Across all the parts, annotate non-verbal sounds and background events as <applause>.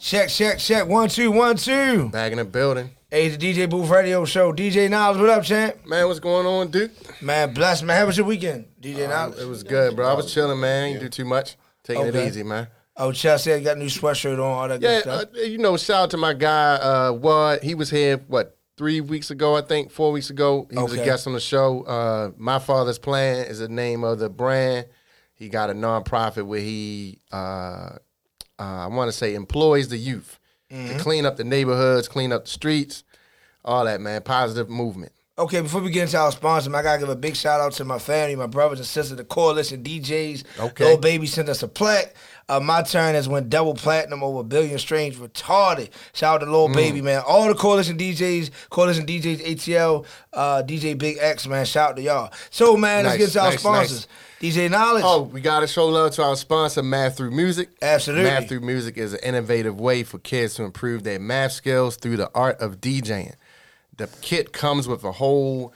Check, check, check. One, two, one, two. Back in the building. Hey, it's the DJ Booth Radio Show. DJ Niledge, what up, champ? Man, what's going on, Duke? Man, bless, man. How was your weekend, DJ Niledge? It was good, bro. I was chilling, man. You do too much. Taking Okay. it easy, man. Oh, Chelsea got a new sweatshirt on, all that Yeah, good stuff. uh, you know, shout out to my guy, uh, Wad. He was here, what, three weeks ago, I think, four weeks ago. He was a guest on the show. Uh, my Father's Plan is the name of the brand. He got a nonprofit where he, uh, uh, I want to say, employs the youth Mm-hmm. to clean up the neighborhoods, clean up the streets, all that, man. Positive movement. Okay, before we get into our sponsor, I gotta give a big shout out to my family, my brothers and sisters, the Coalition DJs. Okay. Lil Baby sent us a plaque. Uh, my turn has went double platinum over a billion streams. Retarded. Shout out to Mm. Baby, man. All the Coalition DJs, Coalition DJs, ATL, uh, DJ Big X, man. Shout out to y'all. So, man, let's get to our nice, sponsors. DJ Niledge. Oh, we got to show love to our sponsor, Math Through Music. Absolutely. Math Through Music is an innovative way for kids to improve their math skills through the art of DJing. The kit comes with a whole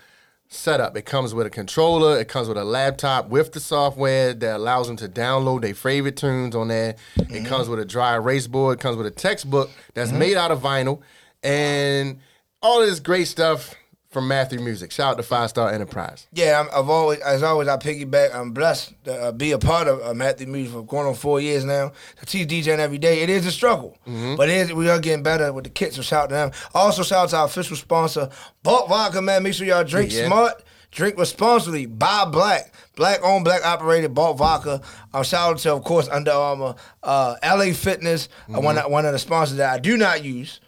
setup. It comes with a controller, it comes with a laptop with the software that allows them to download their favorite tunes on there. It mm-hmm. comes with a dry erase board, it comes with a textbook that's mm-hmm. made out of vinyl, and all this great stuff from Math Through Music. Shout out to Five Star Enterprise. Yeah, I'm, I've always, as always, I piggyback. I'm blessed to uh, be a part of uh, Math Through Music for going on four years now. To teach DJing every day, it is a struggle, Mm-hmm. but it is, we are getting better with the kits. So shout out to them. Also, shout out to our official sponsor, Balt Vodka. Man, make sure y'all drink Yeah. smart, drink responsibly. Buy black, black owned, black operated Balt Vodka. Um, shout out to, of course, Under Armour, uh, LA Fitness, uh, one Mm-hmm. of- one of the sponsors that I do not use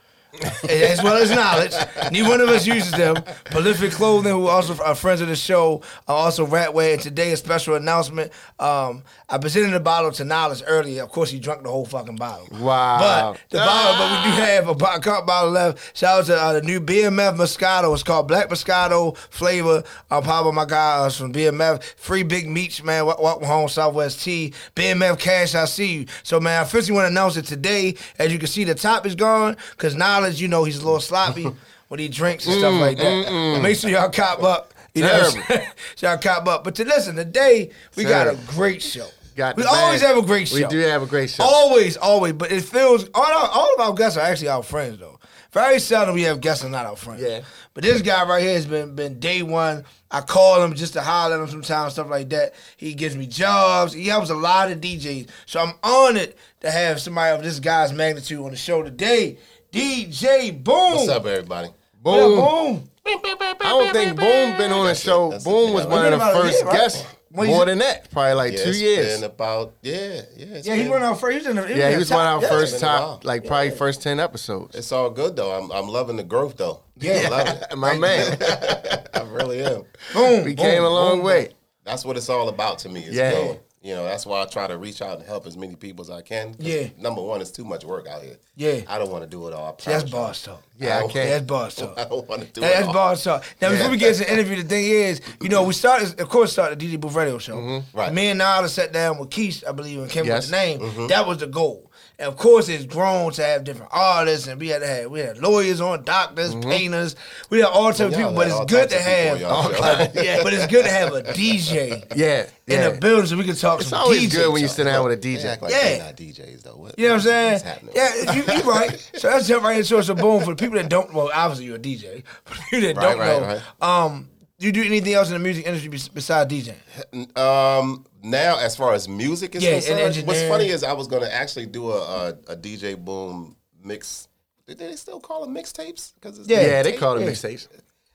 <laughs> as well as Niledge. Neither one of us uses them. Prolific Clothing, who also are friends of the show, are also Ratway. And today, a special announcement. Um, I presented the bottle to Niledge earlier. Of course, he drank the whole fucking bottle. Wow. But the bottle, but we do have a bo- cup bottle left. Shout out to uh, the new BMF Moscato. It's called Black Moscato flavor. Powered by my guys from BMF. Free Big Meech, man. Wel- Welcome home, Southwest T. BMF Cash, I see you. So, man, I officially want to announce it today. As you can see, the top is gone because Niledge, you know, he's a little sloppy <laughs> when he drinks and stuff mm, like that. Mm, mm. But make sure y'all cop up. You know, what I'm Terrible. saying? so <laughs> y'all cop up. But to listen, today we got a great show. Got we always have a great show. We do have a great show. Always, always. But it feels all our, all of our guests are actually our friends though. Very seldom we have guests that are not our friends. Yeah. But this guy right here has been been day one. I call him just to holler at him sometimes, stuff like that. He gives me jobs. He helps a lot of DJs. So I'm honored to have somebody of this guy's magnitude on the show today. DJ Boom. What's up, everybody? What up, Boom. Boom? I don't think Boom been on a show. That's Boom was one of the first year, right? guests. When More than that, probably like Yeah, two it's years. Been about yeah, yeah. Yeah, he's been- one of our first. He was in the, Yeah, he was one of our yeah. first it's been a top, while. like probably first ten episodes. It's all good though. I'm I'm loving the growth though. Yeah. I love it. <laughs> My man, <laughs> I really am. Boom. we boom, came a long boom, way. That's what it's all about to me. Is Yeah. growing. You know, that's why I try to reach out and help as many people as I can. Yeah. Number one, it's too much work out here. Yeah. I don't want to do it all. See, that's boss talk. Yeah, I don't- can't. That's boss talk. <laughs> I don't want to do That- it That's all. boss talk. Now, before we get to the interview, the thing is, you know, we started, of course, started the DJ Booth Radio Show. Mm-hmm. Right. Me and Nala sat down with Keith, I believe, and came Yes. with the name. Mm-hmm. That was the goal. And of course, it's grown to have different artists, and we had to have we had lawyers on, doctors, painters. We had all types of people, but it's good to have. on y'all show. <laughs> yeah, but it's good to have a DJ <laughs> Yeah, in yeah. the building so we can talk It's some always DJ good when you sit down with a DJ. act like Yeah. not DJs though. What, You know what I'm saying? happening? Yeah, you, you <laughs> right. So that's jump right it. So boom, for the people that don't, well, obviously you're a DJ. But the people that Right, don't right, know, um, do you do anything else in the music industry besides DJing? Um, now as far as music is Yeah, and concerned, what's funny is I was gonna actually do a a, a DJ Boom mix. Did they still call them mixtapes? Because Yeah. Yeah, they call it Yeah. mixtapes.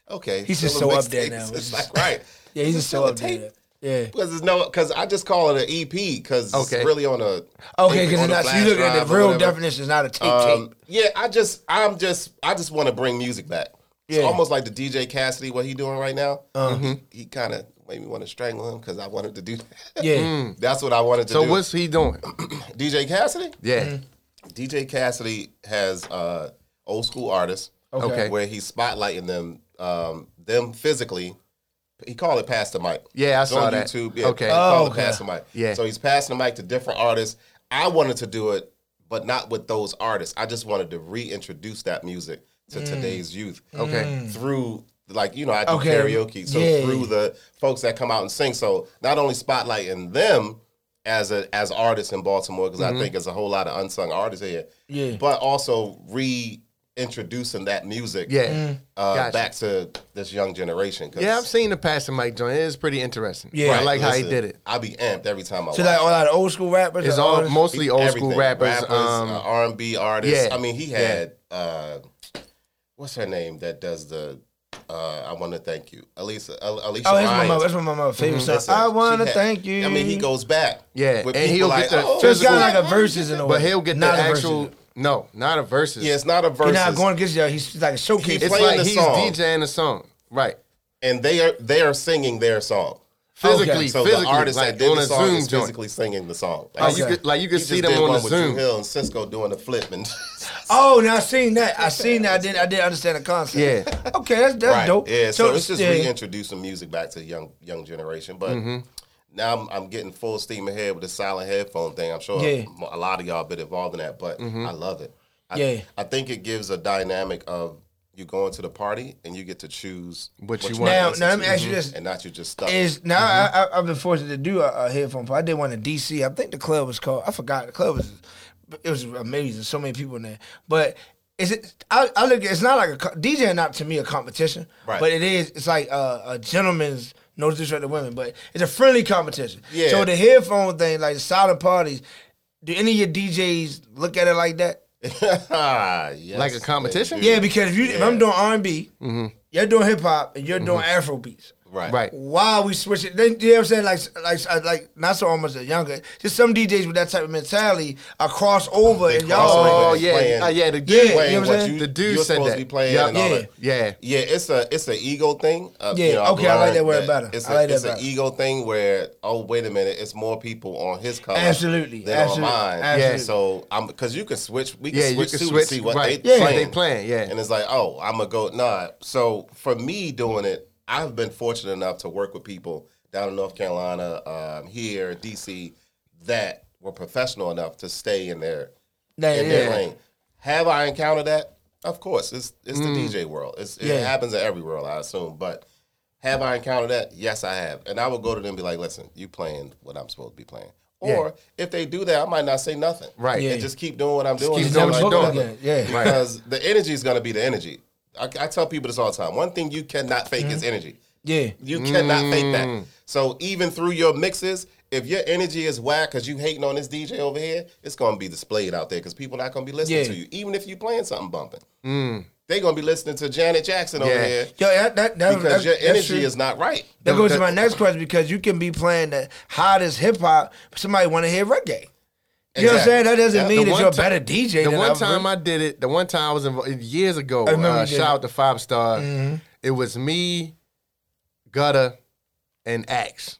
Okay, He's just so a up there mixtape. now. It's, It's like right. <laughs> Yeah, he's just so still a up there. tape? Yeah. Because there's no, because I just call it an EP because Okay. it's really on a Okay, because a not flash you look at the real definition. is not a tape Um, tape. yeah, I just, I'm just, I just want to bring music back. It's almost like the DJ Cassidy, what he doing right now. Uh-huh. He, he kind of made me want to strangle him because I wanted to do that. Yeah. <laughs> That's what I wanted to So do. So what's he doing? <clears throat> DJ Cassidy? Yeah, Mm-hmm. DJ Cassidy has uh, old school artists. Okay. Where he's spotlighting them, um, them physically. He called it pass the mic. Yeah, I It's saw on that. YouTube. Yeah, Okay. he called Oh, it pass the mic. Yeah. So he's passing the mic to different artists. I wanted to do it, but not with those artists. I just wanted to reintroduce that music to Mm. today's youth. Okay. Through like you know, I do Okay. karaoke. So Yeah. through the folks that come out and sing. So not only spotlighting them as a as artists in Baltimore, because I think there's a whole lot of unsung artists here. Yeah. But also reintroducing that music Yeah. uh, Gotcha. back to this young generation. Yeah, I've seen the passing mic joint. It is pretty interesting. Yeah. I like how he did it. I'll be amped every time I So watch. like a lot of old school rappers. It's all artists? mostly old Everything. school rappers. rappers um, uh, R&B artists. yeah. I mean, he had uh, what's her name that does the uh, I want to thank you, Alicia. Al- Alicia Oh, that's my Ryan. mother. That's my mother favorite song. Listen, I want to thank you. I mean, he goes back. Yeah, and he'll like, get the oh, So it's kind of physical- like a verses in a way. but he'll get the Not a actual. verses. No, not a versus. Yeah, it's not a You're not going against you. He's like a showcase. He it's playing like the he's song. DJing the song, right? and they are they are singing their song. Physically, So physically, the artist like that did the song is joint. physically singing the song. Like you Okay. could, like you could He see them on the one Dru Zoom. Hill and Sisqo doing the flip and <laughs> Oh, now I seen that. I seen that. I <laughs> didn't. I didn't understand the concept. Yeah. <laughs> Okay, that's that's right. dope. Yeah, so, it's just yeah. reintroducing music back to young young generation. But Mm-hmm. now I'm, I'm getting full steam ahead with the silent headphone thing. I'm sure Yeah. a lot of y'all been involved in that, but Mm-hmm. I love it. I, Yeah. I think it gives a dynamic of you going to the party and you get to choose What you want. Now, listen now let me ask you this: and not you just stuck. Is now Mm-hmm. I, I, I've been fortunate to do a, a headphone. party. I did one in DC. I think the club was called. I forgot the club was. It was amazing. So many people in there. But is it? I, I look. It's not like a co- DJ. Not to me a competition. Right. But it is. It's like a, a gentleman's. No disrespect to women, but it's a friendly competition. Yeah. So the headphone thing, like the silent parties, do any of your DJs look at it like that? Ah, <laughs> yes, Like a competition? Yeah, because if you if I'm doing R and B, you're doing hip hop, and you're doing Afro beats. Right, Right. Why are we switching? They, you know what I'm saying? Like, like, like, not so almost a younger. Just some DJs with that type of mentality are cross over, and cross y'all. Oh yeah, playing- uh, yeah. The Yeah, dude, you know what what I'm saying? you, The dude you're said supposed that. to be playing Yep. and all Yeah. that. yeah. Yeah, it's a it's an ego thing. Uh, Yeah, you know, okay, I like that word better. It's I a, like that it's an ego thing where oh wait a minute, it's more people on his cover Absolutely, than absolutely, on mine. absolutely. So I'm because you can switch. We can Yeah, you switch can too switch, to see what right. they Yeah. Playing. they playing, yeah. And it's like oh I'm gonna go nah. So for me doing it, I've been fortunate enough to work with people down in North Carolina, um, here, DC, that were professional enough to stay in their Yeah, in their yeah. lane. Have I encountered that? Of course, it's it's Mm. the DJ world. It's, it Yeah. happens in every world, I assume. But have I encountered that? Yes, I have. And I will go to them and be like, "Listen, you playing what I'm supposed to be playing." Or if they do that, I might not say nothing. Right. And just keep doing what I'm doing. keep doing what you're doing. Yeah. Because the energy is going to be the energy. I, I tell people this all the time. One thing you cannot fake Mm-hmm. is energy. Yeah. You cannot fake Mm. that. So even through your mixes, if your energy is whack because you hating on this DJ over here, it's gonna be displayed out there because people are not gonna be listening Yeah. to you, even if you playing something bumping. They gonna be listening to Janet Jackson over here Yo, that, that, that, because that- your energy is not right. That goes to my next question because you can be playing the hottest hip hop, somebody want to hear reggae. You know what I'm saying? That doesn't Yeah. mean that you're a better DJ. The one other time. I did it, the one time I was involved years ago. I Uh, shout out to Five Star. Mm-hmm. It was me, Gutter, and Axe.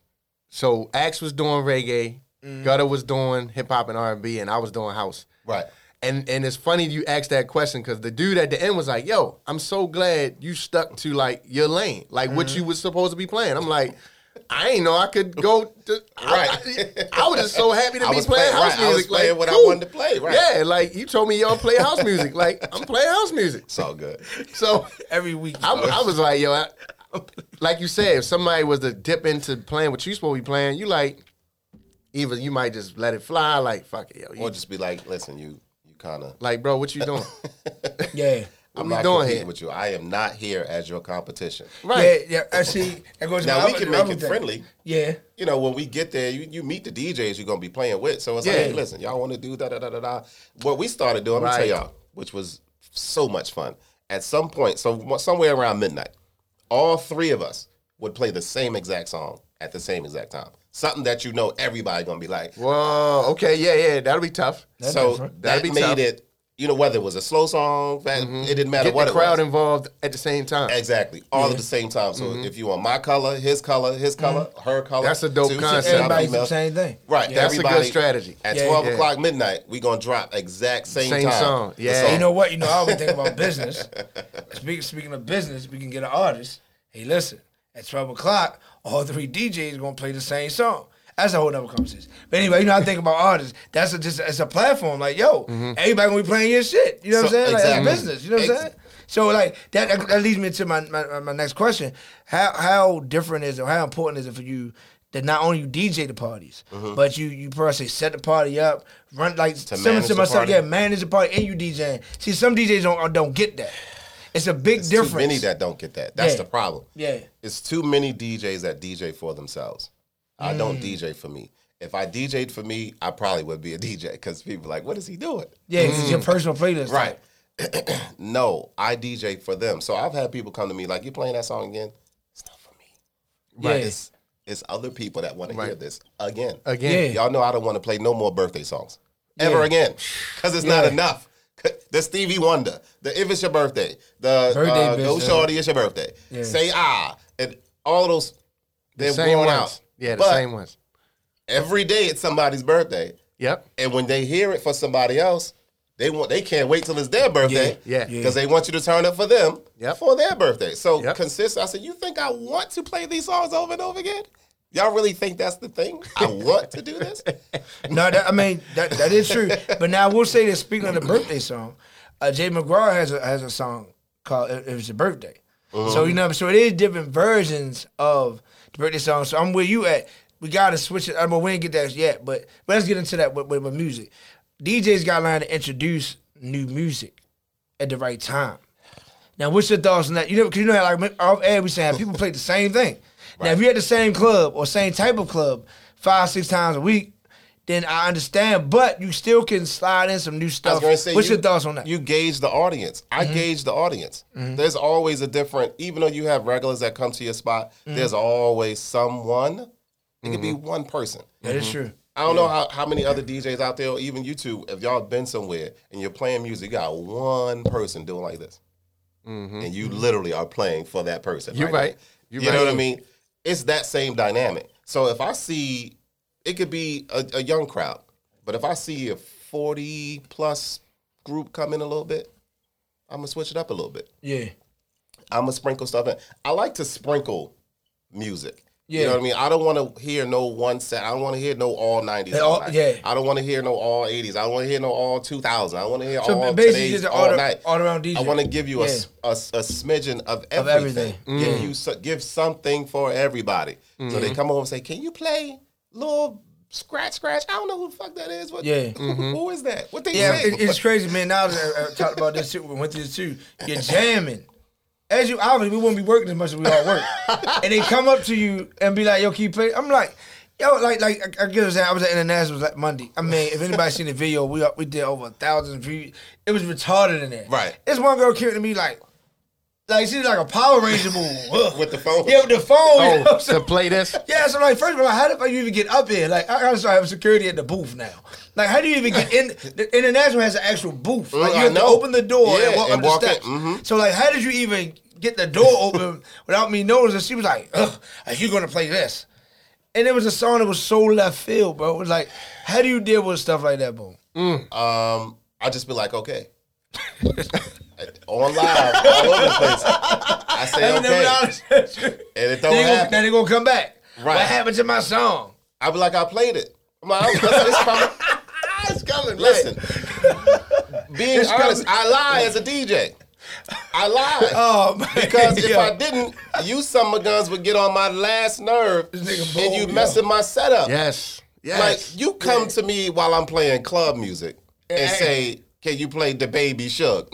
So Axe was doing reggae, mm-hmm. Gutter was doing hip hop and R and B, and I was doing house. Right. And and it's funny you asked that question because the dude at the end was like, "Yo, I'm so glad you stuck to like your lane, like what mm-hmm. you was supposed to be playing." I'm like, I ain't know I could go. To, Right. I, I, I was just so happy to I be playing playing- house right, I was music. playing like, what I wanted to play, right. Yeah, like you told me y'all play house music. Like I'm <laughs> playing house music. It's all good. So every week. I, I was like, yo, I, like you said, if somebody was to dip into playing what you supposed to be playing, you like, either you might just let it fly, like fuck it, yo, you, Or just be like, listen, you you kind of. like bro, what you doing? <laughs> yeah. What I'm we not doing here? with you. I am not here as your competition. Right? Yeah, yeah. I see. That goes Now we can make it thing. friendly. Yeah. you know, when we get there, you, you meet the DJs you're gonna be playing with. So it's like, hey, listen, y'all want to do da da da da da. What we started doing, I'm gonna tell y'all, which was so much fun. At some point, so somewhere around midnight, all three of us would play the same exact song at the same exact time. Something that you know everybody gonna be like. Whoa, okay, yeah, yeah, that'll be tough. That's so different. that That'd be made tough. it you know, whether it was a slow song, fa- it mm-hmm. didn't matter Get what the it crowd was. involved at the same time. Exactly, all at the same time. So mm-hmm. if you want my color, his color, his mm-hmm. color, her color, That's a dope two, concept. six, Everybody the same thing. Right, That's a good strategy. At Yeah. twelve Yeah. o'clock midnight, we gonna drop exact same, Same time. song. the Yeah. You know what? You know, I always think about <laughs> business. Speaking speaking of business, we can get an artist. Hey, listen, at twelve o'clock, all three DJs gonna play the same song. That's a whole other conversation. But anyway, you know, I think about artists. That's a, just it's a platform. Like, yo, mm-hmm. everybody gonna be playing your shit. You know what I'm saying? Like, exactly. that's business. You know what I'm Ex- saying? So like that, that leads me to my, my my next question. How how different is it? How important is it for you that not only you DJ the parties, mm-hmm. but you you per se set the party up, run like similar manage to myself, yeah, manage the party and you DJing. See, some DJs don't uh, don't get that. It's a big It's difference. too many that don't get that. That's Yeah. the problem. Yeah. It's too many DJs that DJ for themselves. I don't Mm. DJ for me. If I DJ'd for me, I probably would be a <laughs> DJ because people are like, what is he doing? Yeah, it's your personal playlist. Mm. Right. <clears throat> no, I DJ for them. So I've had people come to me like, you playing that song again? It's not for me. Yeah. It's, it's other people that want to hear this again. Again. Yeah. Y'all know I don't want to play no more birthday songs ever Yeah. again because it's not enough. <laughs> The Stevie Wonder, the If It's Your Birthday, the Birthday uh, Go Shorty, It's Your Birthday. Say Ah, and all those, they're Same worn ones. out. Yeah, the But same ones. Every day it's somebody's birthday, Yep. and when they hear it for somebody else, they want they can't wait till it's their birthday. Yeah. Yeah. Because they want you to turn up for them Yep. for their birthday. So Yep. consistent. I said, you think I want to play these songs over and over again? Y'all really think that's the thing? I want to do this? <laughs> No, that, I mean that that is true. But now I will say that speaking of the birthday song, uh, Jay McGraw has a has a song called "It it Was Your Birthday." So you know, so it is different versions of the birthday song. So I'm where you at. We gotta switch it. I mean, we ain't get that yet, but but let's get into that with, with, with music. DJs got to learn to introduce new music at the right time. Now, what's your thoughts on that? You know, because you know, how, like off air, we saying people play the same thing. Now, if you're at the same club or same type of club five, six times a week, then I understand. But you still can slide in some new I was stuff. say, what's you, your thoughts on that? You gauge the audience. I Mm-hmm. gauge the audience. Mm-hmm. There's always a different, even though you have regulars that come to your spot, Mm-hmm. there's always someone. It could be mm-hmm. one person. that is mm-hmm. true. I don't know how, how many other DJs out there, or even you two, if y'all been somewhere and you're playing music, you got one person doing like this. And you literally are playing for that person. You're there. right. You're you know what I mean? It's that same dynamic. So if I see, it could be a, a young crowd, but if I see a 40 plus group come in a little bit, I'm gonna switch it up a little bit. Yeah. I'm gonna sprinkle stuff in. I like to sprinkle music. Yeah. You know what I mean? I don't want to hear no one set. I don't want to hear no all 90s. All all- night. yeah. I don't want to hear no all 80s. I don't want to hear no all 2000. I want to hear So all basically, today's all all, night. all around DJ. I want to give you a Yeah. s a a, smidgen of everything. everything. Give you give something for everybody. So Mm-hmm. they come over and say, "Can you play little scratch scratch?" I don't know who the fuck that is. What? Yeah. who- who mm-hmm. is that? What they Yeah, say? it, it's crazy, man. Now that I, I talked about this shit. we went through this too. You're jamming. As you obviously we wouldn't be working as much as we all work. and they come up to you and be like, yo, keep playing." I'm like, yo, like like I, I get what I'm saying. I was at International like Monday. I mean, if anybody seen the video, we we did over a thousand views. It was retarded in there. Right. This one girl came to me like like she's like a Power Ranger move. <laughs> With the phone? Yeah, with the phone. you know I'm Oh, to play this? Yeah, so like first of all, how the fuck you even get up here? Like I gotta start having security at the booth now. Like how do you even get in? <laughs> The international has an actual booth. Like Mm, you I have to open the door Yeah, and walk and up walk in. steps. Mhm. So like, how did you even get the door <laughs> open without me noticing? She was like, "Ugh, are you gonna play this?" And it was a song that was so left field, bro. It was like, how do you deal with stuff like that, bro? Um, I just be like, okay. On live, all over the place. I say okay, <laughs> and it don't Then they, gonna, happen. then they gonna come back. Right. What happened to my song? I be like, I played it. I'm like, oh, I'm- it's coming. <laughs> It's coming. Listen, being honest, I lie as a DJ. I lie. <laughs> Oh man. Because if Yo. I didn't, you summer guns would get on my last nerve nigga and you bold, messing my setup. Yes. Yes. Like you come to me while I'm playing club music and Yeah. say, "Can you play the Baby Shook?"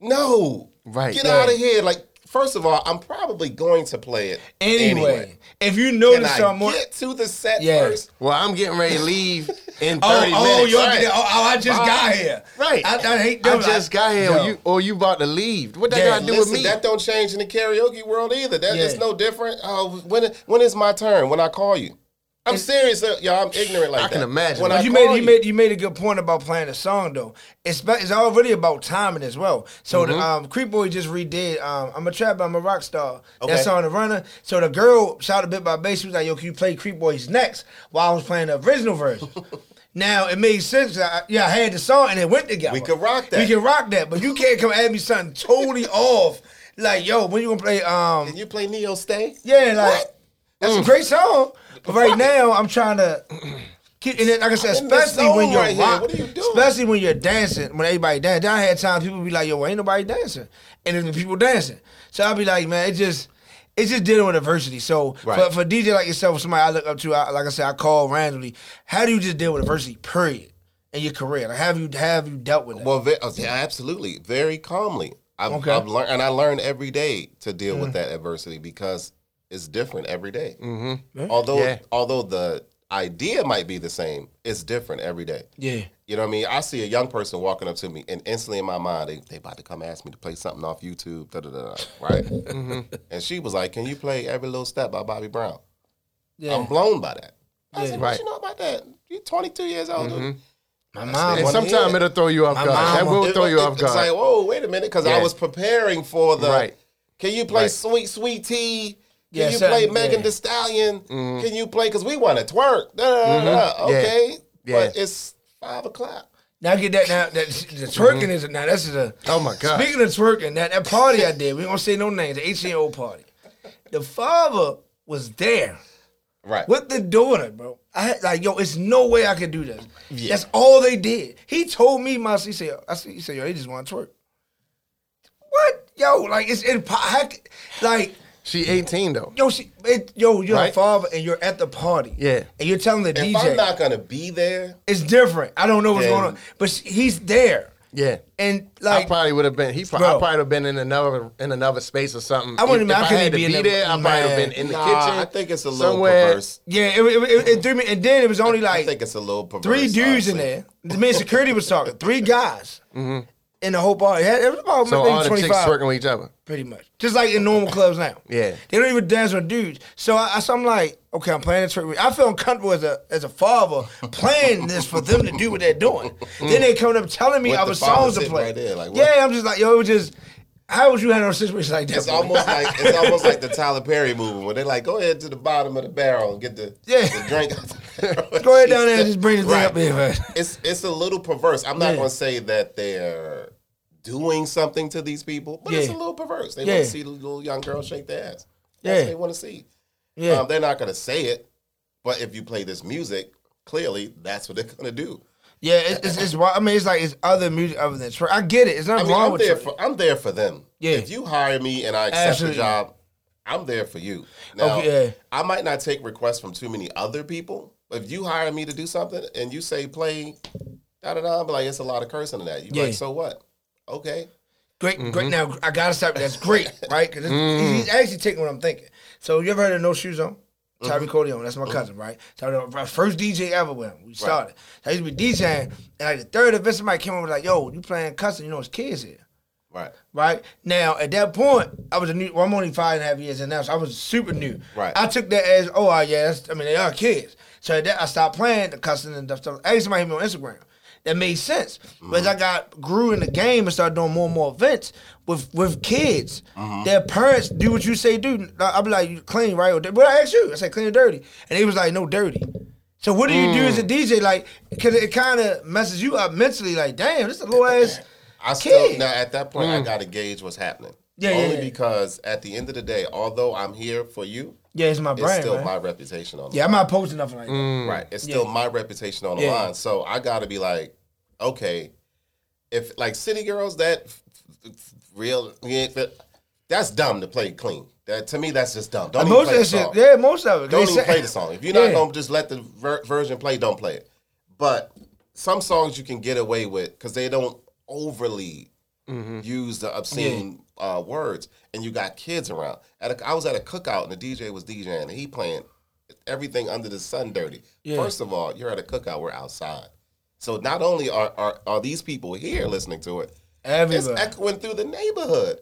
No, Right, Get right. out of here. Like, first of all, I'm probably going to play it anyway, if you Can notice I something more, get to the set Yeah. first? well, I'm getting ready to leave <laughs> in 30 Oh, minutes. oh, you're right. oh, oh, I just got here. Right. I, I hate I them. just got here, Yo. or you or you about to leave. What that Yeah, got to do Listen, with me? that don't change in the karaoke world either. That Yeah. it's no different. Oh, when when is my turn? When I call you? I'm serious, y'all. I'm ignorant like I that. can imagine. When But I But you call made you made you made a good point about playing a song though. It's ba- it's already about timing as well. So Mm-hmm. the um, Creep Boy just redid um, "I'm a Trap, I'm a Rock Star." Okay. That song, the runner. So the girl shouted a bit by bass. She was like, "Yo, can you play Creep Boys next?" While I was playing the original version. <laughs> now it made sense. I, yeah, I had the song and it went together. We could rock that. We can rock that, but you can't come at me something totally <laughs> off. Like, yo, when you gonna play? Um, Can you play Neo Stay? yeah, like What? that's a great song. But right now, I'm trying to keep. And then, like I said, I'm especially when you're right rock, What are you doing? especially when you're dancing, when everybody dance. I had times people be like, "Yo, ain't nobody dancing," and then the people dancing. So I'll be like, "Man, it just." It's just dealing with adversity. So Right. for, for DJ like yourself, somebody I look up to, I, like I said, I call randomly. How do you just deal with adversity? Period. In your career, like have you have you dealt with it? Well, ve- uh, yeah, absolutely, very calmly. I've, Okay. I've learned, and I learn every day to deal with that adversity because it's different every day. Mm-hmm. Although, Yeah. although the idea might be the same, it's different every day. yeah, You know what I mean? I see a young person walking up to me, and instantly in my mind, they they about to come ask me to play something off YouTube, da da da, da, right? Mm-hmm. <laughs> And she was like, "Can you play Every Little Step by Bobby Brown?" yeah. I'm blown by that. I Yeah. said, "What Right. you know about that? You're 22 years old." dude." My mom, And sometimes it'll throw you off My guard. That will It- throw you it- off It's guard. like, whoa, wait a minute, because I was preparing for the. Right. Can you play Right. Sweet Sweet Tea? Can Yeah, you something- play Megan yeah. Thee Stallion? Mm-hmm. Can you play? Because we want to twerk. Da, da, da, da. Okay, Yeah. but it's five o'clock. Now get that now. That the twerking is now. That's a. Oh my God. Speaking of twerking, that that party I did, we don't say no names. The 18 year old party. The father was there Right. with the daughter, bro. I had like, yo, it's no way I could do this. Yeah. That's all they did. He told me, my he said, I said, he said, yo, they just want to twerk. What, yo, like it's impossible. Like, She 18 though. yo, she, it, yo, you're a father and you're at the party. Yeah. and you're telling the If DJ I'm not gonna be there, it's different. I don't know what's Then- going on, but sh- he's there. Yeah. And like I probably would have been. He probably, probably would have been in another in another space or something. I wouldn't if, even- I if I had to be be, in the- there, I might have been in the nah, kitchen. I think it's a little somewhere. perverse. yeah, it, it, it, it threw me. And then it was only like I think it's a little perverse. three dudes in there. The man security was talking. Three guys mm-hmm. In the whole party. It was about So maybe all the twenty chicks five, twerking with each other. pretty much. Just like in normal clubs now. Yeah. they don't even dance with dudes. So I, I so I'm like, okay, I'm playing the twerk. I feel uncomfortable as a as a father playing this for them to do what they're doing. Mm. then they coming up telling me With other the father songs to sitting play. right there, like, what? yeah, I'm just like, yo, it was just. How would you handle a situation like that? It's almost like it's <laughs> almost like the Tyler Perry movie where they're like, "Go ahead to the bottom of the barrel and get the, Yeah. the drink." out the barrel." <laughs> Go ahead down there and just bring the thing Right. up here, man. It's it's a little perverse. I'm not Yeah. going to say that they're doing something to these people, but it's a little perverse. They Yeah. want to see the little young girl shake their ass. That's Yeah. what they want to see. Yeah. Um, they're not going to say it, but if you play this music, clearly that's what they're <laughs> going to do. Yeah, it, it's, it's I mean, it's like it's other music other than twerk. I get it. It's I mean, wrong I'm with there for I'm there for them. Yeah. If you hire me and I accept Absolutely. the job, I'm there for you. Now, Okay, yeah. I might not take requests from too many other people. But if you hire me to do something and you say play da da da, I'm like it's a lot of cursing in that. You Yeah. like so what? Okay. Great, Mm-hmm. great. Now I gotta stop. That's great, right? Because he's actually taking what I'm thinking. So you ever heard of No Shoes On? Tyree Mm-hmm. Corleone, that's my cousin, right? So the first DJ ever with him. We started. I used to be DJing, and like the third event, somebody came over like, "Yo, you playing custom? You know, it's kids here." Right. right? Now, at that point, I was a new. Well, I'm only five and a half years in now, so I was super new. Right. I took that as, oh, uh, yeah, that's, I mean, they are kids. So at that, I stopped playing the cussing and stuff. I somebody hit me on Instagram. That made sense. But as I mm-hmm. got grew in the game and started doing more and more events with with kids, mm-hmm. their parents do what you say do. I'll be like, you clean, right? Or, but I asked you, I said, clean or dirty? And he was like, no, dirty. So what do you do as a mm. DJ? Like, because it kind of messes you up mentally. Like, damn, this is a little ass. <laughs> I still Kid. now at that point I mm. gotta gauge what's happening. Yeah, yeah, Only yeah. because at the end of the day, although I'm here for you, Yeah, it's my brand. it's still man. my reputation on the Yeah, I'm not posting nothing like that. Right. It's still Yeah. my reputation on the Yeah. line. So I gotta be like, okay, if like City Girls, that f- f- f- real yeah, that- that's dumb to play clean. That to me, that's just dumb. Don't even most play of the that shit, song. yeah, most of it. Don't even say- play the song. If you're not <laughs> Yeah. gonna just let the ver- version play, don't play it. But some songs you can get away with because they don't overly use the obscene uh, words, and you got kids around. At a, I was at a cookout and the DJ was DJing and he playing everything under the sun dirty. Yeah. First of all, you're at a cookout. We're outside, so not only are are, are these people here listening to it, it's Everywhere. echoing through the neighborhood.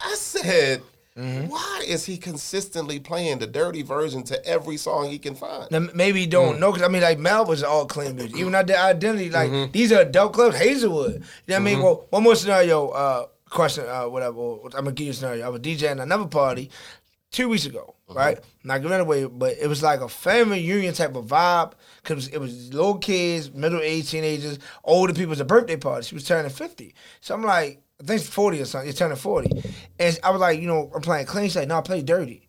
I said, Mm-hmm. Why is he consistently playing the dirty version to every song he can find? Now, maybe you Mm. don't know because I mean, like Mel was all clean music. Even the identity, like Mm-hmm. these are adult clubs. Hazelwood. You know what I mean? Well, one more scenario. Uh, question. Uh, whatever. I'm gonna give you a scenario. I was DJing another party two weeks ago. Mm-hmm. Right. Not giving it away, but it was like a family reunion type of vibe because it was little kids, middle age teenagers, older people. It was a birthday party. She was turning fifty. So I'm like, I think it's forty or something. You're turning forty, and I was like, you know, I'm playing clean. She's like, no, I play dirty.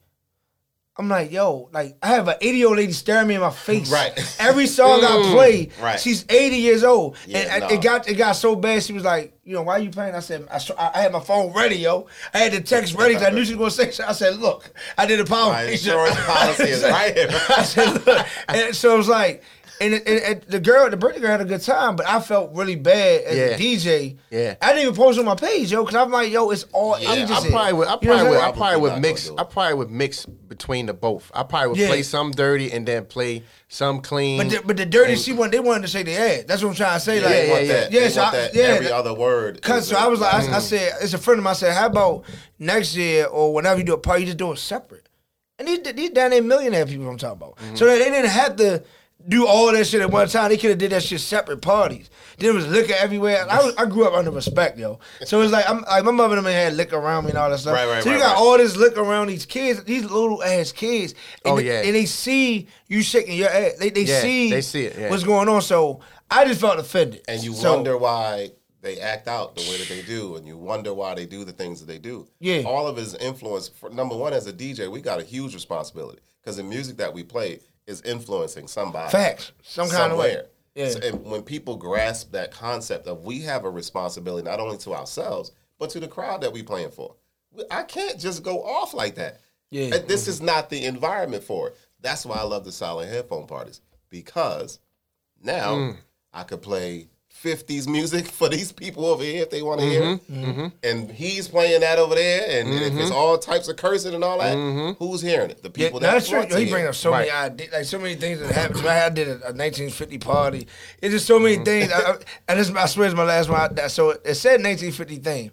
I'm like, yo, like I have an 80 year old lady staring me in my face. Right. Every song I <laughs> mm. play, Right. she's 80 years old, Yeah, and no. it got it got so bad. She was like, you know, why are you playing? I said, I, I had my phone ready, yo. I had the text ready I knew she was gonna say. So I said, look, I did a power. My insurance <laughs> policy is right here. I said, look, and so it was like, and, it, and, and the girl, the birthday girl had a good time, but I felt really bad as a DJ. Yeah. I didn't even post on my page, yo, because I'm like, yo, it's all Yeah, ages. I here. probably would. I You know probably would. I'm I saying? probably would mix. I probably would mix between the both. I probably would Yeah. play some dirty and then play some clean. But the, but the dirty and- she wanted, they wanted to say the had. That's what I'm trying to say. Yeah, like, they want yeah, that. yeah. So I- yeah, every that- other word. Cause is so a- I was like, Mm. I, I said, it's a friend of mine. I said, how about next year or whenever you do a party, you just do it separate. And these these down there millionaire people I'm talking about, Mm-hmm. so that they didn't have to do all that shit at one time. They could have did that shit separate parties. Then it was liquor everywhere. I was, I grew up under respect, yo. So it's like I'm like my mother and had liquor around me and all that stuff. Right, right, so you right, got right. all this liquor around these kids, these little ass kids. And Oh, they, yeah. and they see you shaking your ass. They they Yeah, see they see it, yeah. what's going on. So I just felt offended. and you So- wonder why they act out the way that they do, and you wonder why they do the things that they do. Yeah. all of his influence. For, number one, as a DJ, we got a huge responsibility because the music that we play is influencing somebody. Facts, some kind of way. Yeah. So- and when people grasp that concept of we have a responsibility not only to ourselves but to the crowd that we playing for, I can't just go off like that. Yeah. And this is not the environment for it. That's why I love the silent headphone parties because now Mm. I could play 50s music for these people over here if they want to hear mm-hmm. it. Mm-hmm. And he's playing that over there. And if it's mm-hmm. all types of cursing and all that, mm-hmm. who's hearing it? The people no, that that's true. to He brings up so many ideas, like so many things that happened. to. I did a, a 1950 party. It's just so many things. I, I, and this, I swear, it's my last one. I- So it said 1950 theme.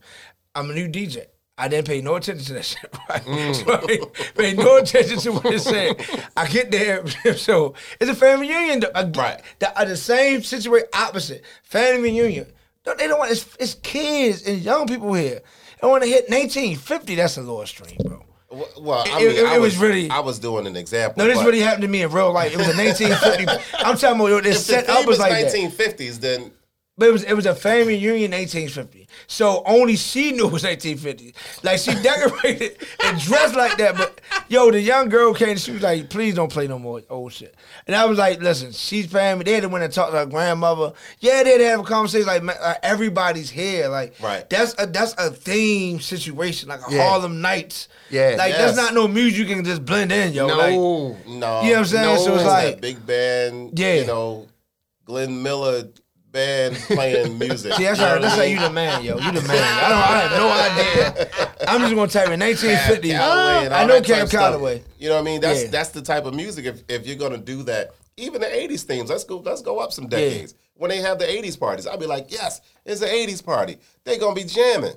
I'm a new DJ. I didn't pay no attention to that shit. <laughs> Right? <laughs> So I paid no attention to what it said. I get there, <laughs> so it's a family reunion. I- Right. The, uh, the same situation, opposite family reunion. No, they don't want. It's, it's kids and young people here. They want to hit 1950. That's a little extreme, bro. Well, I It- mean, it- I it was really- I was doing an example. No, this really happened to me in real life. It was a 1950. I'm talking about this set up was like that. 1950s, then But it was it was a family reunion 1850. So only she knew it was 1850. Like she decorated <laughs> and dressed like that. But yo, the young girl came. She was like, "Please don't play no more old shit." And I was like, "Listen, she's me." They had to went and talk to her grandmother. Yeah, they had to have a conversation. Like, like, everybody's here. Like, Right. That's a that's a theme situation, like a Yeah. Harlem Nights. Yeah. like Yes. that's not no music you can just blend in, yo. no, Like, no. You know what I'm saying? So it's like- big band, Yeah. you know, Glenn Miller band playing music. See, that's You know how, what that's I how you the man, yo. You the man. I don't. I have no idea. I'm just gonna type in 1950. I know that type Cab of stuff. Calloway. You know what I mean? That's Yeah. that's the type of music. If if you're gonna do that, even the '80s themes. Let's go. Let's go up some decades. When they have the '80s parties, I'll be like, yes, it's an '80s party. They're gonna be jamming.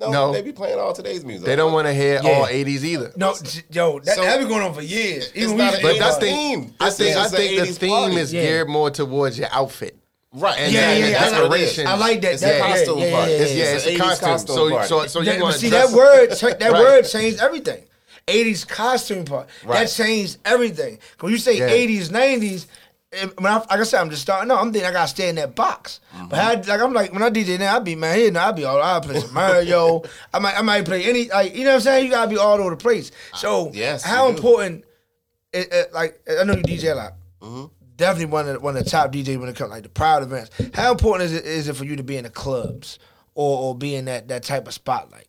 No, No. they be playing all today's music. they don't want to hear Yeah. all 80s either. No, j- yo, that, So- that been going on for years. It's Even not we an used to But do that's that. the theme. I think I think the theme party. is Yeah. geared more towards your outfit. Right. Yeah, exactly. yeah, yeah. That's I like that. I like that. It's that a costume yeah, yeah, party. yeah, It's, yeah, yeah, yeah. it's a 80s costume. costume So, party. so, so you That- want to see that word? <laughs> cha- That Right. word changed everything. 80s costume part. That changed everything. When you say Yeah. 80s, 90s, it- when I, like I said, I'm just starting out. I'm thinking I gotta stay in that box. But I, like I'm like when I DJ now, I be man here now. I be all I play some Mario. <laughs> I might I might play any like you know what I'm saying. You gotta be all over the place. So Yes, how important? It, it, like I know you DJ a lot. Mm-hmm. Definitely one of the, one of the top DJs when it comes like the proud events. How important is it is it for you to be in the clubs or or be in that that type of spotlight?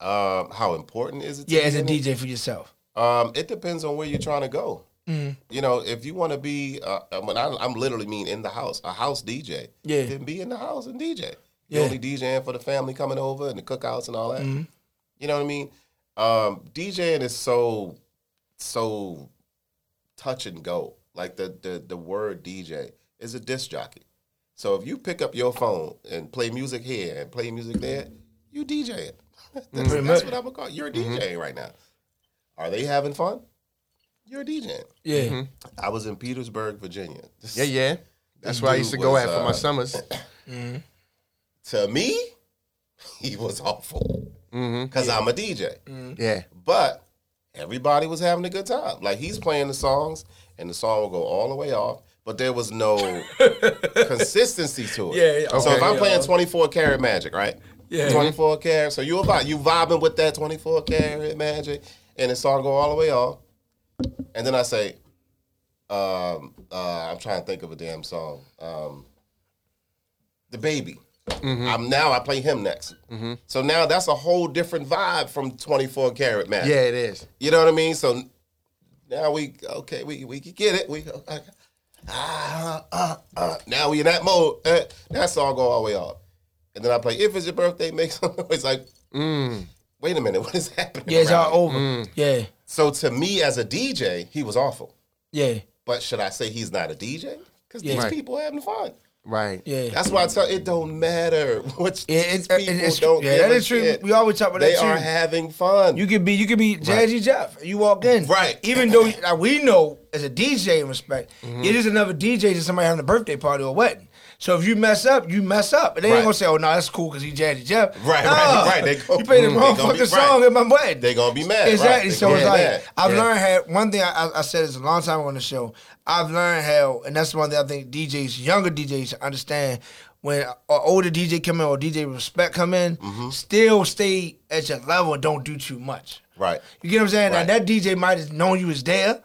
Um, how important is it? To you? Yeah, as a in it? DJ for yourself. Um, it depends on where you're trying to go. Mm-hmm. You know, if you want to be, uh, when I, I'm literally mean in the house, a house DJ. Yeah. Then be in the house and DJ. Yeah. Only DJing for the family coming over and the cookouts and all that. Mm-hmm. You know what I mean? Um, DJing is so, so touch and go. Like the the the word DJ is a disc jockey. So if you pick up your phone and play music here and play music there, You DJing. <laughs> That's, Pretty that's what I'm gonna call. You're mm-hmm. a DJing right now. Are they having fun? You're DJing. Yeah. Mm-hmm. I was in Petersburg, Virginia. <laughs> Yeah, yeah. That's This where I used to go was, at for my uh, summers. <laughs> Mm-hmm. To me, he was awful because I'm a DJ. Yeah. But everybody was having a good time. Like he's playing the songs, and the song will go all the way off. But there was no <laughs> consistency to it. Yeah, yeah. So if I'm playing 24 karat magic, right? Yeah. 24 karat. So you about you vibing with that 24 karat magic, and the song go all the way off, and then I say, um, uh, I'm trying to think of a damn song. Um, the baby. I'm now I play him next. So now that's a whole different vibe from 24 karat magic. Yeah, it is. You know what I mean? So now we okay, we we can get it. We go uh, ah, uh, uh. now we in that mode. Uh, that song go all the way off, and then I play "If It's Your Birthday" makes some <laughs> noise. Like, mm. wait a minute, <laughs> what is happening? Yeah, it's all here? over. Yeah. So to me, as a DJ, he was awful. Yeah. But should I say he's not a DJ? Because these Right. people having fun. Right. Yeah. That's why I tell it don't matter <laughs> what Yeah, these it, it, people it's don't yeah, that true. shit. We always talk about They that are having fun. You could be you could be Jazzy Jeff. You walk in, Right. Even though like, we know as a DJ in respect, Mm-hmm. it is another DJ to somebody having a birthday party or a wedding. So if you mess up, you mess up, and they Right. ain't gonna say, "Oh no, that's cool because he Jazzy Jeff." Right, Nah. right, right. They go- you played the mm, wrong they gonna be- fucking song right. at my wedding. They gonna be mad, right. Exactly. They So gonna it's be like mad. I've Yeah. learned how one thing I, I, I said this a long time ago on the show. I've learned how, and that's one thing I think DJs, younger DJs, understand when an older DJ come in or DJ respect come in, Mm-hmm. still stay at your level and don't do too much. Right. You get what I'm saying? Right. And that DJ might have known you was there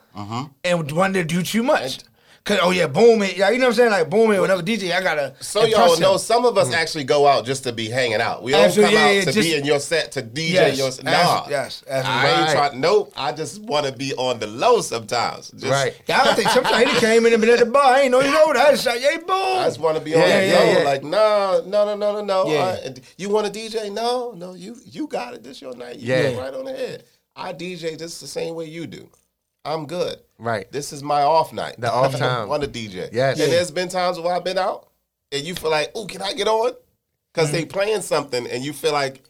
and wanted to do too much. Cause oh yeah, boom it, yeah, you know what I'm saying? Like boom it, whatever DJ, I gotta. So y'all him. know some of us actually go out just to be hanging out. We don't Absolutely, come yeah, out yeah, to just- be in your set to DJ Yes, your abso- nah. yes, I ain't. Right. trying. Nope. I just want to be on the low sometimes. Just, Right. Yeah, I think sometimes he came in and been at the bar. I ain't know you know that. I just shot, yay, boom. I just want to be on Yeah, the yeah, low. yeah. Like no, no, no, no, no, no. Yeah. Uh, you want a DJ? No, no. You you got it. This your night. You Yeah. yeah. right on the head. I DJ just the same way you do. I'm good. Right. This is my off night. The off <laughs> time. on the DJ. Yes. And there's been times where I've been out and you feel like, oh, can I get on? Because they mm-hmm. playing something and you feel like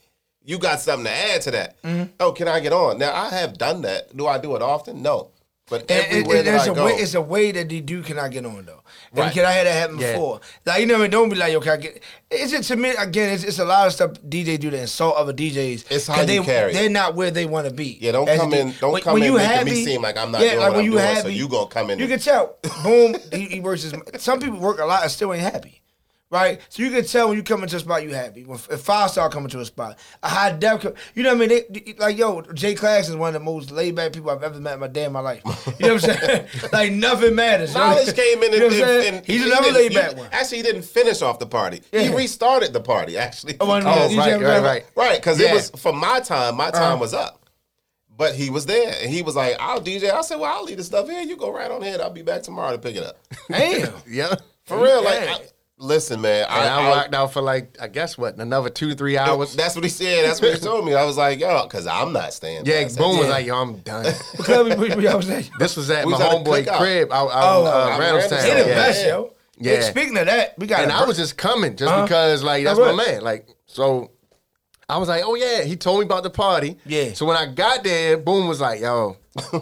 you got something to add to that. Mm-hmm. Oh, can I get on? Now I have done that. Do I do it often? No. But everywhere and that there's I a go, way, it's a way that they do cannot get on though. And Right. can I had that happen Yeah. before? Like you know, what I mean? don't be like, yo, can I get? It's just to me again. It's, it's a lot of stuff DJ do to insult other DJs. It's how they, carry. They're not where they want to be. Yeah, don't come in- don't when- come when in making me seem like I'm not yeah, doing like what when I'm you doing, so happy, you gonna come in You and- can tell. Boom. he, he works his. Some people work a lot and still ain't happy. Right, so you can tell when you come into a spot you happy. When if five star coming to a spot, a high co- you know what I mean? They, like yo, Jay Class is one of the most laid back people I've ever met in my day in my life. You know what I'm <laughs> saying? <laughs> like nothing matters. Niledge came in You know and, what I'm saying? and- He's he another laid back one. Actually, he didn't finish off the party. He restarted the party. Actually, Oh, Oh, right, was right, like- right. Right, because Yeah. it was for my time. My time Uh-huh. was up, but he was there, and he was like, "I'll DJ." I said, "Well, I'll leave the stuff here. You go right on ahead. I'll be back tomorrow to pick it up." Damn. <laughs> Yeah. For real, like, Yeah. I, listen, man. And I, I, I, rocked out for like I guess what another two three hours. that's what he said. That's what he told me. I was like, "Yo," because I'm not staying. yeah, past boom that. was like yo, I'm done. <laughs> What club we- we- we always say? this was at We my was at a homeboy cookout. crib out, out Oh, in uh, out in Randallstown. Randallstown. The Yeah. best, yo. Yeah. Speaking of that, we got. and a I was just coming just Uh-huh. because like that's That's my right. man. Like so, I was like, oh yeah. He told me about the party. Yeah. So when I got there, boom was like, yo, <laughs>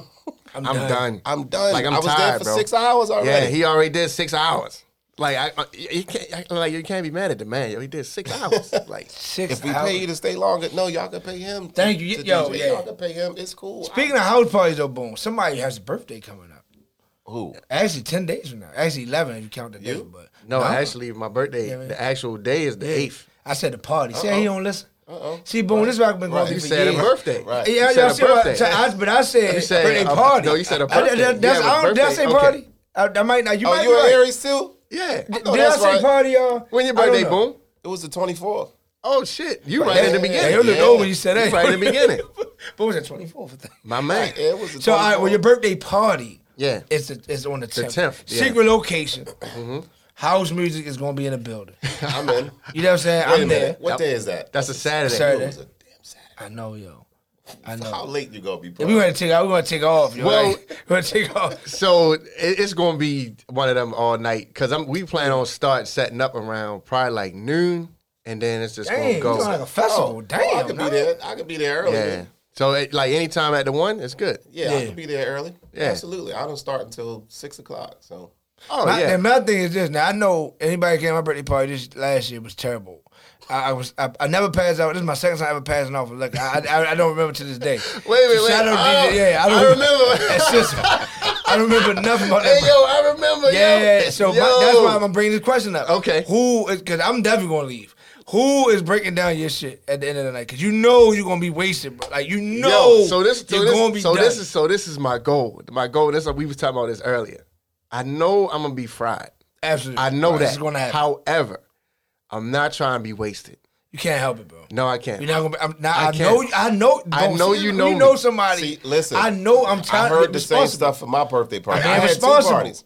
I'm, done. I'm done. Like I'm I was tired, there for bro. six hours already. Yeah, already. he already did six hours. Like I, uh, I he can't I, like you can't be mad at the man. Yo, he did six hours. <laughs> Like six if we hours. pay you to stay longer, no, y'all can pay him. to- Thank you. to Yo, DJ. yeah. Y'all can pay him. It's cool. Speaking of house parties, though, boom, somebody has a birthday coming up. Who? Actually, ten days from now. Actually, eleven if you count the day. But no, actually, my birthday, Yeah, the actual day is the Yeah. eighth. I said the party. See he don't listen. Uh-oh. See, boom, this is what I've been going Right. through You for said a years. birthday. Right. Yeah, You said a see birthday. so I- but I said You said birthday a- party. no, you said a I- that- birthday. that- that's, You have don't- did I say birthday. Okay. party? I, I might not. You Oh, might you be an right. Aries too? Yeah. Did know I that's say right. party, y'all? When your I don't birthday, know. boom? It was the 24th. Oh shit, you right in the beginning. you looked Yeah. over when you said that. You right in the beginning. What was it Twenty fourth. My man. Yeah, it was the So, all right, 24th. well, your birthday party. Yeah. It's the, it's on the tenth. 10th, yeah. Secret location. Mm-hmm. House music is going to be in the building. <laughs> I'm in. You know what I'm saying? Wait a I'm there. What day is that? That's a Saturday. Saturday. It was a damn Saturday. I know, yo. I know. How late you gonna be? Yeah, we to take. We to take off. Yo, Well- we to take off. <laughs> So it's gonna be one of them all night because I'm we plan on start setting up around probably like noon, and then it's just Damn, gonna go. like a festival. Oh, Damn, I could be there. I could be there early. yeah. So it, like anytime at the one, it's good. Yeah, I could be there early. Yeah. Absolutely. I don't start until six o'clock. So Oh My, yeah. And my thing is this. Now I know anybody came to my birthday party this last year was terrible. I, I was I, I never passed out. This is my second time ever passing off. Look, I, I I don't remember to this day. <laughs> Wait, wait, So wait. shout out I DJ. don't- Yeah, I, don't, remember. <laughs> It's just I don't remember nothing about Hey that. yo, I remember. yeah, yo. so my, that's why I'm gonna bring this question up. Okay. who is because I'm definitely gonna leave. Who is breaking down your shit at the end of the night? Because you know you're gonna be wasted, bro. Like you know, Yo, so this, so this, gonna be so this is, so this is my goal. My goal. This we was talking about this earlier. I know I'm gonna be fried. absolutely. I know Right, that. It's gonna happen. However, I'm not trying to be wasted. you can't help it, bro. No, I can't. You're not gonna. Be, I'm, now, I I, can't. know. I know. I know see- you know You me. know somebody. see, listen. I know. I'm trying. I trying. heard the same stuff for my birthday party. I'm I had two parties.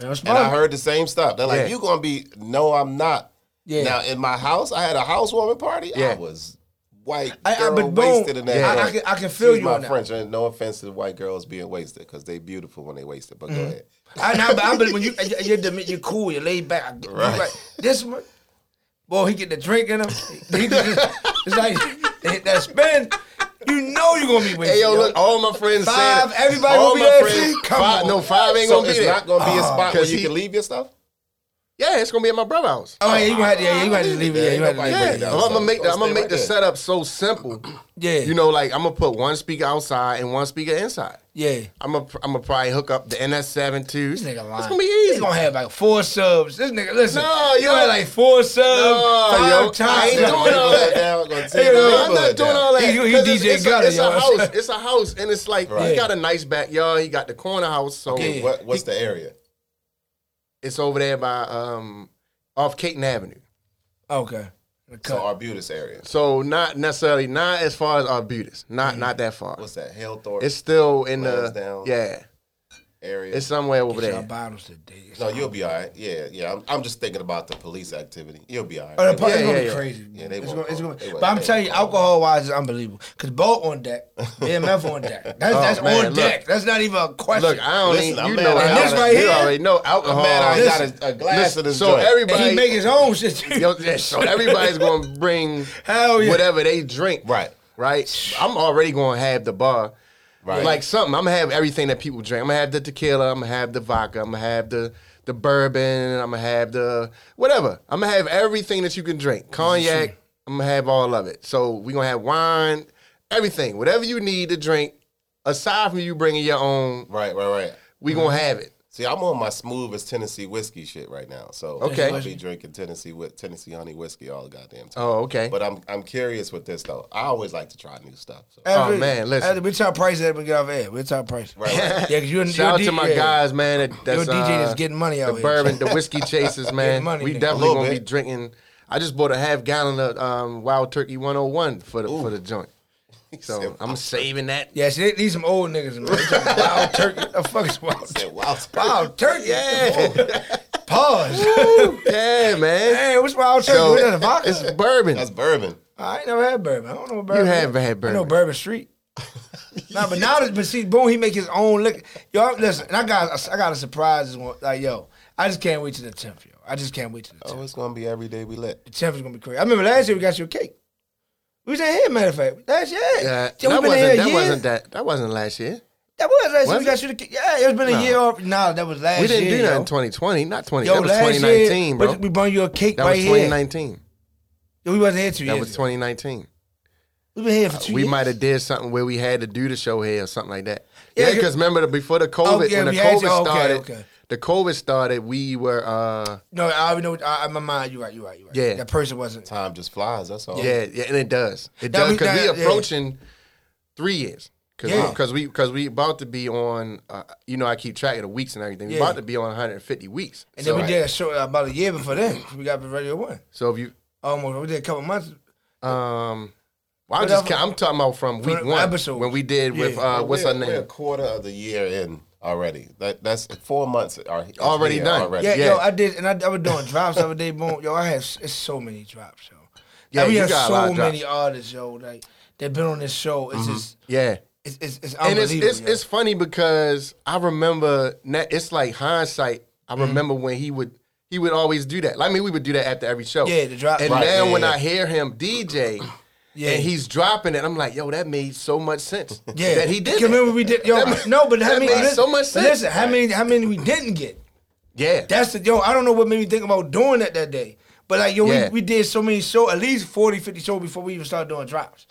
And I heard the same stuff. They're like, Yeah. "You gonna be?" No, I'm not. Yeah. Now in my house, I had a housewarming party. I was white I- I- girl but boom, wasted in that. I- I can- I can feel Excuse you my on that. French. And no offense to white girls being wasted because they beautiful when they wasted. But go mm-hmm. ahead. I know, but I believe when you <laughs> you're, you're, you're cool, you're laid back. Right. you right. This one, boy, he get the drink in him. He just, it's like hit that spin. You know you're gonna be wasted. Hey yo, look, all my friends Five, said everybody all gonna be there, friends. Come five, on. No, five ain't So gonna be it's there. not gonna be a spot oh, where 'Cause you he- can leave your stuff. Yeah, it's gonna be at my brother's house. Oh yeah, you gonna have to, yeah, you gonna have to leave it. Yeah, you gonna have to leave it. Yeah. I'm, gonna make the, I'm gonna make right the setup so simple. yeah, You know, like I'm gonna put one speaker outside and one speaker inside. Yeah. I'm gonna I'm gonna probably hook up the NS7 too. This nigga lying. It's gonna be He easy. gonna have like four subs. This nigga, listen. No, you yo. had like four subs, No, five yo, times. I ain't doing all that. Down, gonna Hey, take yo, the I'm not doing all that. He- he 'Cause DJ it's, it's, Gutter, a, it's yo. a house. <laughs> It's a house, and it's like Right. he got a nice backyard. He got the corner house, so Okay, what, what's the area? it's over there by um off Caton Avenue. Okay. The So cut. Arbutus area. So not necessarily not as far as Arbutus, not mm-hmm. not that far. What's that? Halethorpe It's still in the yeah. Area. It's somewhere over Y'all there. bottles today. no, you'll be all right. Yeah, yeah. I'm, I'm just thinking about the police activity. You'll be all right. Oh, the They party's Yeah, gonna yeah, be yeah. crazy. Yeah, they it's won't gonna, it's gonna, They won't- but I'm they telling you, won't alcohol wise is unbelievable. Cause boat on deck, BMF on deck. That's Oh, that's man, on look. deck. That's not even a question. Look, I don't Listen, even I'm you mad know I how- this right you here- already know alcohol. Man, I Listen, got a, a glass of this so joint. everybody he make his own shit too. Yo, yeah, so everybody's gonna bring <laughs> Hell yeah. whatever they drink. Right. Right. I'm already gonna have the bar. Right. Like something. I'm gonna have everything that people drink. I'm gonna have the tequila. I'm gonna have the vodka. I'm gonna have the the bourbon. I'm gonna have the whatever. I'm gonna have everything that you can drink. Cognac. I'm gonna have all of it. So we're gonna have wine, everything, whatever you need to drink. Aside from you bringing your own, Right, right, right. we gonna have it. See, I'm on my smoothest Tennessee whiskey shit right now. So Okay. I'll be drinking Tennessee with Tennessee honey whiskey all the goddamn time. Oh, okay. But I'm I'm curious with this though. I always like to try new stuff. So. Oh, man, listen. After we talk prices that we get off air. We talk prices. Right, right. <laughs> Yeah, cause you Shout out to my yeah. guys, man. That, that's, Your DJ uh, that's getting money out the here. The bourbon, the whiskey <laughs> chasers, man. Money, we nigga. definitely gonna little be drinking. I just bought a half gallon of um, Wild Turkey 101 for the for the joint. <laughs> So said I'm saving that. Yeah, see, these some old niggas, man. Wild turkey. The fuck is wild Said, turkey? Wild turkey. Yeah. <laughs> Pause. Yeah, man. hey, what's wild turkey? So What's that, a vodka? it's bourbon. That's bourbon. I ain't never had bourbon. I don't know what bourbon. have is. had Bourbon. I know bourbon. Bourbon Street. <laughs> nah, but now, that- but see, boom, he make his own liquor. Yo, listen, and I got, I got a surprise. one. Like, yo, I just can't wait to the tenth, yo. I just can't wait to the oh, tenth. Oh, it's gonna be every day we lit. The tenth is gonna be crazy. I remember last year we got you a cake. We was in here, matter of fact. Last year, Yeah, Yeah, that wasn't that year. wasn't that that wasn't last year. That was last year. Was We got you the cake. Yeah, it's been a No. year off. Nah, that was last We didn't year. do that yo. in 2020, not 20. Yo, that was 2019, year, bro. We brought you a cake That right was here. 2019. Yo, we wasn't here two That years. was ago. 2019. We been here for uh, two we years. might have did something where we had to do the show here or something like that. Yeah, Yeah, 'cause- because remember the, before the COVID, Oh, yeah, when the we COVID to- okay, started, okay. The COVID started, we were, uh, No, I already know. I, in my mind, you're right. You're right. You're right. Yeah. that person wasn't. Time just flies. That's all. yeah, yeah, and it does, it That does we- because we, that- yeah. approaching three years. Cause Yeah. we, cause we, cause we about to be on, uh, you know, I keep track of the weeks and everything. We Yeah. about to be on 150 weeks. And so, then we did a show about a year before then. We got the Radio One. so if you, Almost. We did a couple months. um, well, I'm just, Whatever. I'm talking about from week the one episode. when we did with, Yeah. uh, what's we're, her We're a name? quarter of the year in already. That that's four months are Already here done. Already. Yeah, Yeah. yo, I did, and I, I was doing drops the other day. Boom, yo, I had it's so many drops, yo. Yeah, Like, we you have got a so lot of many drops. artists, yo. Like they've been on this show. It's just, Yeah. it's it's, it's and it's it's, it's funny because I remember na- it's like hindsight. I Mm-hmm. remember when he would He would always do that. I mean, we would do that after every show. Yeah, the drop- And Right, now yeah, when yeah. I hear him DJ, Yeah. and he's dropping it, I'm like, yo, that made so much sense. <laughs> Yeah, that he did. Remember we did. Yo, That no, but how that many? made listen, so much but sense. Listen, how many? How many we didn't get? Yeah, That's the yo. I don't know what made me think about doing that that day. But like yo, Yeah. we, we did so many shows, at least 40, 50 shows before we even started doing drops.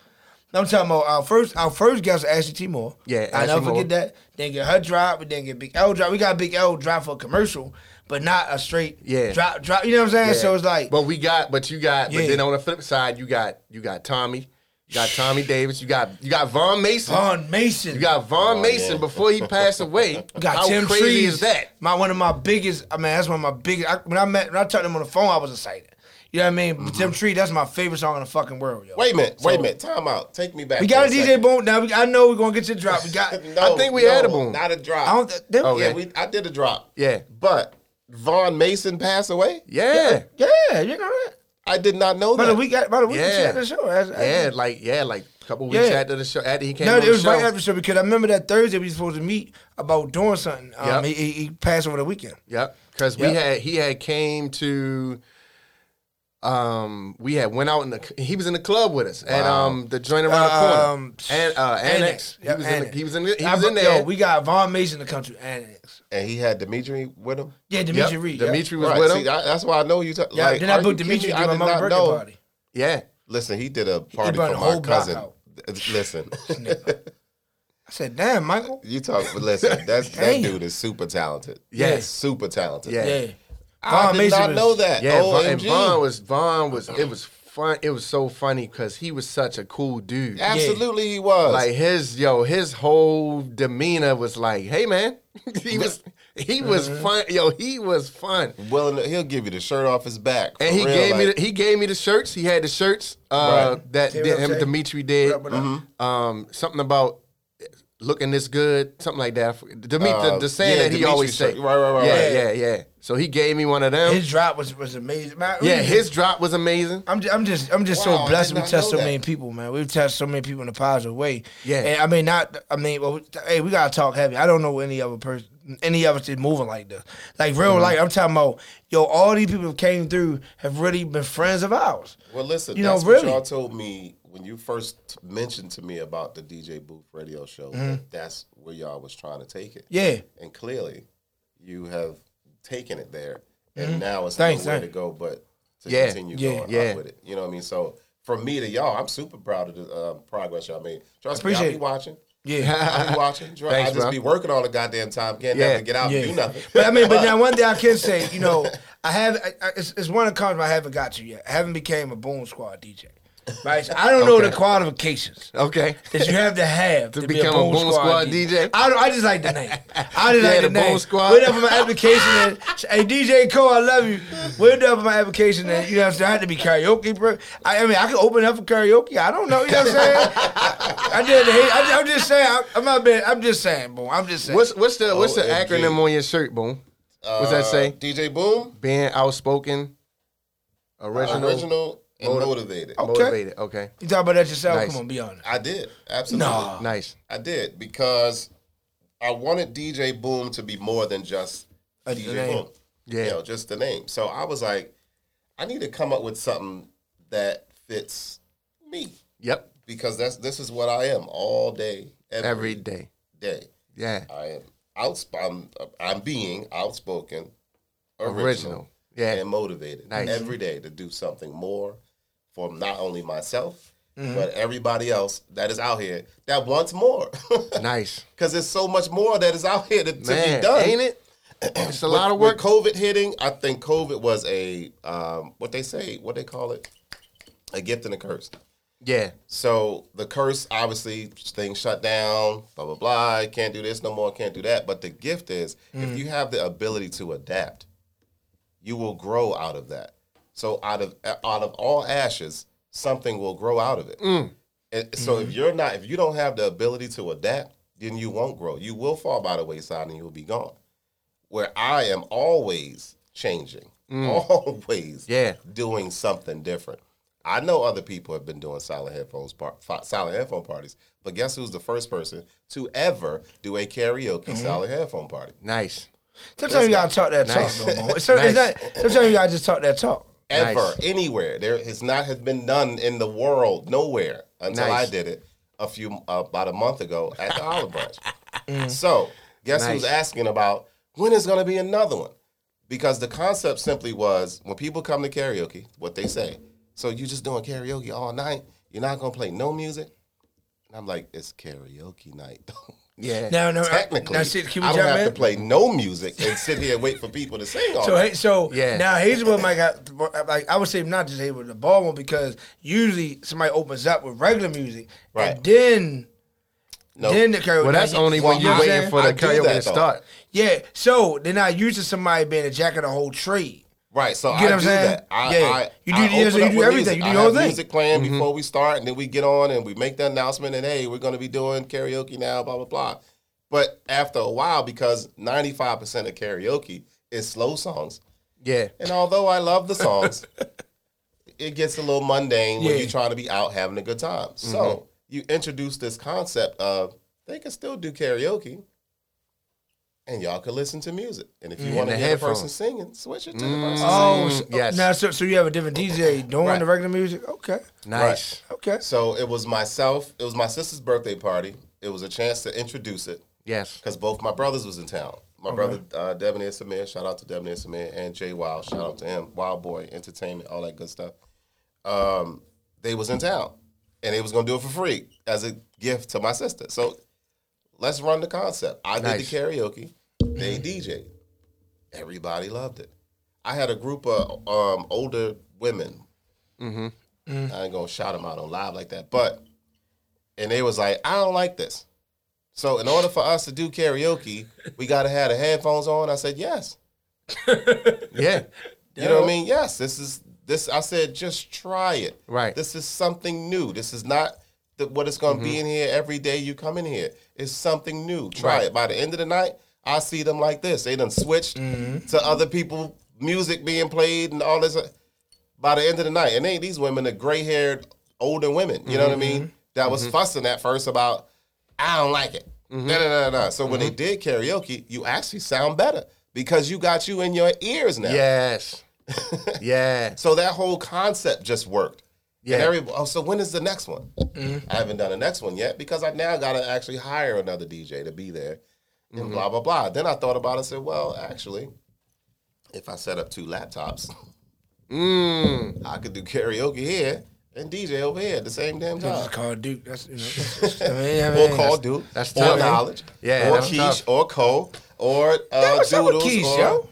I'm talking about our first our first guest was Ashley T. Moore. Yeah, I never forget that. Then get her drop, we then get Big L drop. We got Big L drop for a commercial, but not a straight Yeah. drop drop. You know what I'm saying? Yeah. So it's like but we got, but you got, but then on the flip side, you got, you got Tommy, you got Tommy Davis, you got, you got Vaughn Mason, Vaughn Mason. you got Von Oh, Mason yeah. before he passed away. <laughs> We got How Tim crazy Trees. is that? My one of my biggest. I mean, that's one of my biggest. I, when I met when I talked to him on the phone, I was excited. You know what I mean? Mm-hmm. Tim Tree, that's my favorite song in the fucking world, yo. Wait a minute. Wait a minute. Time out. Take me back. We got a a DJ. Boom. Now we, I know we're gonna get your drop. We got. <laughs> No, I think we no, had a boom. Not a drop. I don't. Them, Okay. Yeah, we. I did a drop. Yeah. But Vaughn Mason pass away. Yeah, Yeah, you know that. I did not know About that. week. About a week. Yeah. Yeah. The show. That's- yeah, like yeah, like a couple weeks Yeah. after the show, after he came No, it was right after the show because I remember that Thursday we were supposed to meet about doing something. Um, Yep. he, he, passed over the weekend. Yep. Because we had he had came to um we had went out in the he was in the club with us and Wow. um the joint around the corner Um, and uh annex, Yep, he was in the, Annex. he was in the, he I was in there Yo, we got Vaughn Mason to come to Annex. And he had Dimitri with him. Yeah, Yep. Dimitri Reed. yep. Dimitri was Right. with See, him I- that's why I know you. Talk, Yeah, like, then I are booked Dimitri kidding to I my did mother's birthday know. party. yeah Listen, he did a party for the my whole block cousin. Listen, <laughs> I said, damn, Michael. you talk. But listen, that's, <laughs> that dude is super talented. Yeah. super talented. Yeah. Yeah. I Vaughn did Mason not was- know that. yeah Von, and OMG. Vaughn was Vaughn was it was fun it was so funny because he was such a cool dude Absolutely, he was. like his yo his whole demeanor was like hey man <laughs> he was he was Mm-hmm. fun yo he was fun Well, he'll give you the shirt off his back. And he real, gave me the, he gave me the shirts. He had the shirts uh, Right. that Say did, him Dimitri did. What up, what up? Um, something about looking this good, something like that. Dimitri, Uh, the, the saying yeah, that he Dimitri always shirt. say. Right, right, right, Yeah, right. yeah, yeah. So he gave me one of them. His drop was, was amazing. Man, yeah, we- his drop was amazing. I'm just, I'm just, I'm just Wow, so blessed. We not touched so that. many people, man. We've touched so many people in a positive way. Yeah. and I mean, not, I mean, well, hey, we gotta talk heavy. I don't know any other person, any of us is moving like this. Like real, Mm-hmm. like I'm talking about, yo, all these people who came through have really been friends of ours. Well, listen, You know, that's really. what y'all told me when you first mentioned to me about the DJ Booth radio show. that That's where y'all was trying to take it. Mm-hmm. Yeah, And clearly, you have taken it there, and now it's Mm-hmm. Thanks, nowhere thanks. to go but to Yeah, continue yeah, going yeah. with it. You know what I mean? So from me to y'all, I'm super proud of the uh, progress y'all made. Trust me, I'll Appreciate be watching. Yeah. <laughs> I'll be watching. I Thanks, just bro. be working all the goddamn time. Can't Yeah, never get out yeah. and do nothing. But I mean, but <laughs> now one thing I can say, you know, I have I, I- it's, it's one of the comments I haven't got to yet. I haven't became a Boom Squad DJ. Right, so I don't know the qualifications Okay. that you have to have to, To be become a Boom Squad DJ? I, don't, I just like the name. I just <laughs> Yeah, like the the name. Boom Squad. Wait up for my application. And, hey, DJ Cole, I love you. Wait up for my application. And, you know what I'm saying? I had to be karaoke, bro. I, I mean, I could open up for karaoke. I don't know. You know what I'm saying? I, I did. I, I'm just saying. I, I'm not being, I'm just saying, boom. I'm just saying. What's what's the what's the acronym on your shirt, Boom? What's that Uh, say? DJ Boom, Being outspoken, original, original and Motiv- motivated. Okay. motivated. Okay. you talk about that yourself? Nice. Come on, be honest. I did absolutely. No. Nice. I did because I wanted DJ Boom to be more than just A DJ name. Boom. Yeah. You know, just the name. So I was like, I need to come up with something that fits me Yep. because that's this is what I am all day, every, Every day. day. Yeah. I am outspoken. I'm, I'm being outspoken, original, Original. Yeah. and motivated Nice. every day to do something more for not only myself Mm-hmm. but everybody else that is out here that wants more. <laughs> Nice. Because there's so much more that is out here to, to Man, be done. ain't it? <clears throat> It's a With- lot of with work. COVID hitting, I think COVID was a um, what they say, what they call it, a gift and a curse. Yeah. So the curse, obviously, things shut down, blah blah blah. Can't do this no more. Can't do that. But the gift is, if you have the ability to adapt, you will grow out of that. So out of out of all ashes, something will grow out of it. Mm. And so if mm-hmm. you're not, if you don't have the ability to adapt, then you won't grow. You will fall by the wayside and you'll be gone. Where I am always changing, mm. <laughs> always Yeah. doing something different. I know other people have been doing silent headphones par- silent headphone parties, but guess who's the first person to ever do a karaoke mm-hmm. silent headphone party? Nice. Sometimes you gotta talk that Nice. talk, though. Mo. So, it's Nice. not, sometimes you gotta just talk that talk. Ever Nice. anywhere. There has not has been done in the world nowhere until Nice. I did it a few uh, about a month ago at the Olive Branch. <laughs> So guess who's asking about when is going to be another one? Because the concept simply was when people come to karaoke, what they say. So you just doing karaoke all night? You're not going to play no music? And I'm like, it's karaoke night. <laughs> Yeah. Now, no, uh, Technically, now, see, can we I don't jump have in? to play no music and sit here and wait for people to sing all So, night. hey, so Yeah. now Hazelwood might got like I would say not just Hazelwood, the ball one because usually somebody opens up with regular music, Right. and then No. then the karaoke. Well, that's now, you- only Well, when you're I- waiting for the do karaoke to start. yeah. So then I not used to somebody being a jack of the whole trade. Right, so You get I what I'm do saying? that. I, Yeah. I, You do- I so you do everything. music. You do I whole have thing. music playing mm-hmm. before we start, and then we get on and we make the announcement, and hey, we're going to be doing karaoke now, blah blah blah. But after a while, because ninety five percent of karaoke is slow songs, Yeah. and although I love the songs, <laughs> it gets a little mundane when you're trying to be out having a good time. So mm-hmm. you introduce this concept of they can still do karaoke. And y'all can listen to music. And if you want to hear the person singing, switch it to the person Oh, singing. so, yes. Now, so, so you have a different DJ doing Right. the regular music? Okay, Nice. okay. So it was myself. It was my sister's birthday party. It was a chance to introduce it Yes. because both my brothers was in town. My brother uh, Debonair Samir, shout out to Debonair Samir, and Jay Wild, shout out to him. Wild Boy Entertainment, all that good stuff. Um, they was in town, and they was gonna do it for free as a gift to my sister. So let's run the concept. I Nice. did the karaoke. They mm-hmm. DJ. Everybody loved it. I had a group of um, older women. Mm-hmm. Mm. I ain't gonna shout them out on live like that, but and they was like, I don't like this. So in order for us to do karaoke, we gotta have the headphones on. I said yes. <laughs> Yeah. You know what I mean? Yes. This is this. I said just try it. Right. This is something new. This is not the, what it's gonna be mm-hmm. in here every day you come in here. It's something new. Try Right. it. By the end of the night, I see them like this. They done switched mm-hmm. to other people music being played and all this. By the end of the night, and they these women are gray haired older women. You know what I mean? Mm-hmm. That was mm-hmm. fussing at first about I don't like it. No, no, no, no. So when they did karaoke, you actually sound better because you got you in your ears now. Yes. <laughs> yeah. So that whole concept just worked. Yeah. Every, oh, so when is the next one? I haven't done the next one yet because I now got to actually hire another DJ to be there and blah, blah, blah. Then I thought about it and said, well, actually, if I set up two laptops, Mm. I could do karaoke here and DJ over here at the same damn That's time. called Duke. That's you know. <laughs> That's, I mean, I Or mean, call Duke, that's or tough. Niledge, Yeah, or that's Keish, tough. or Cole, or uh, Damn, what's up with Keish, or yo?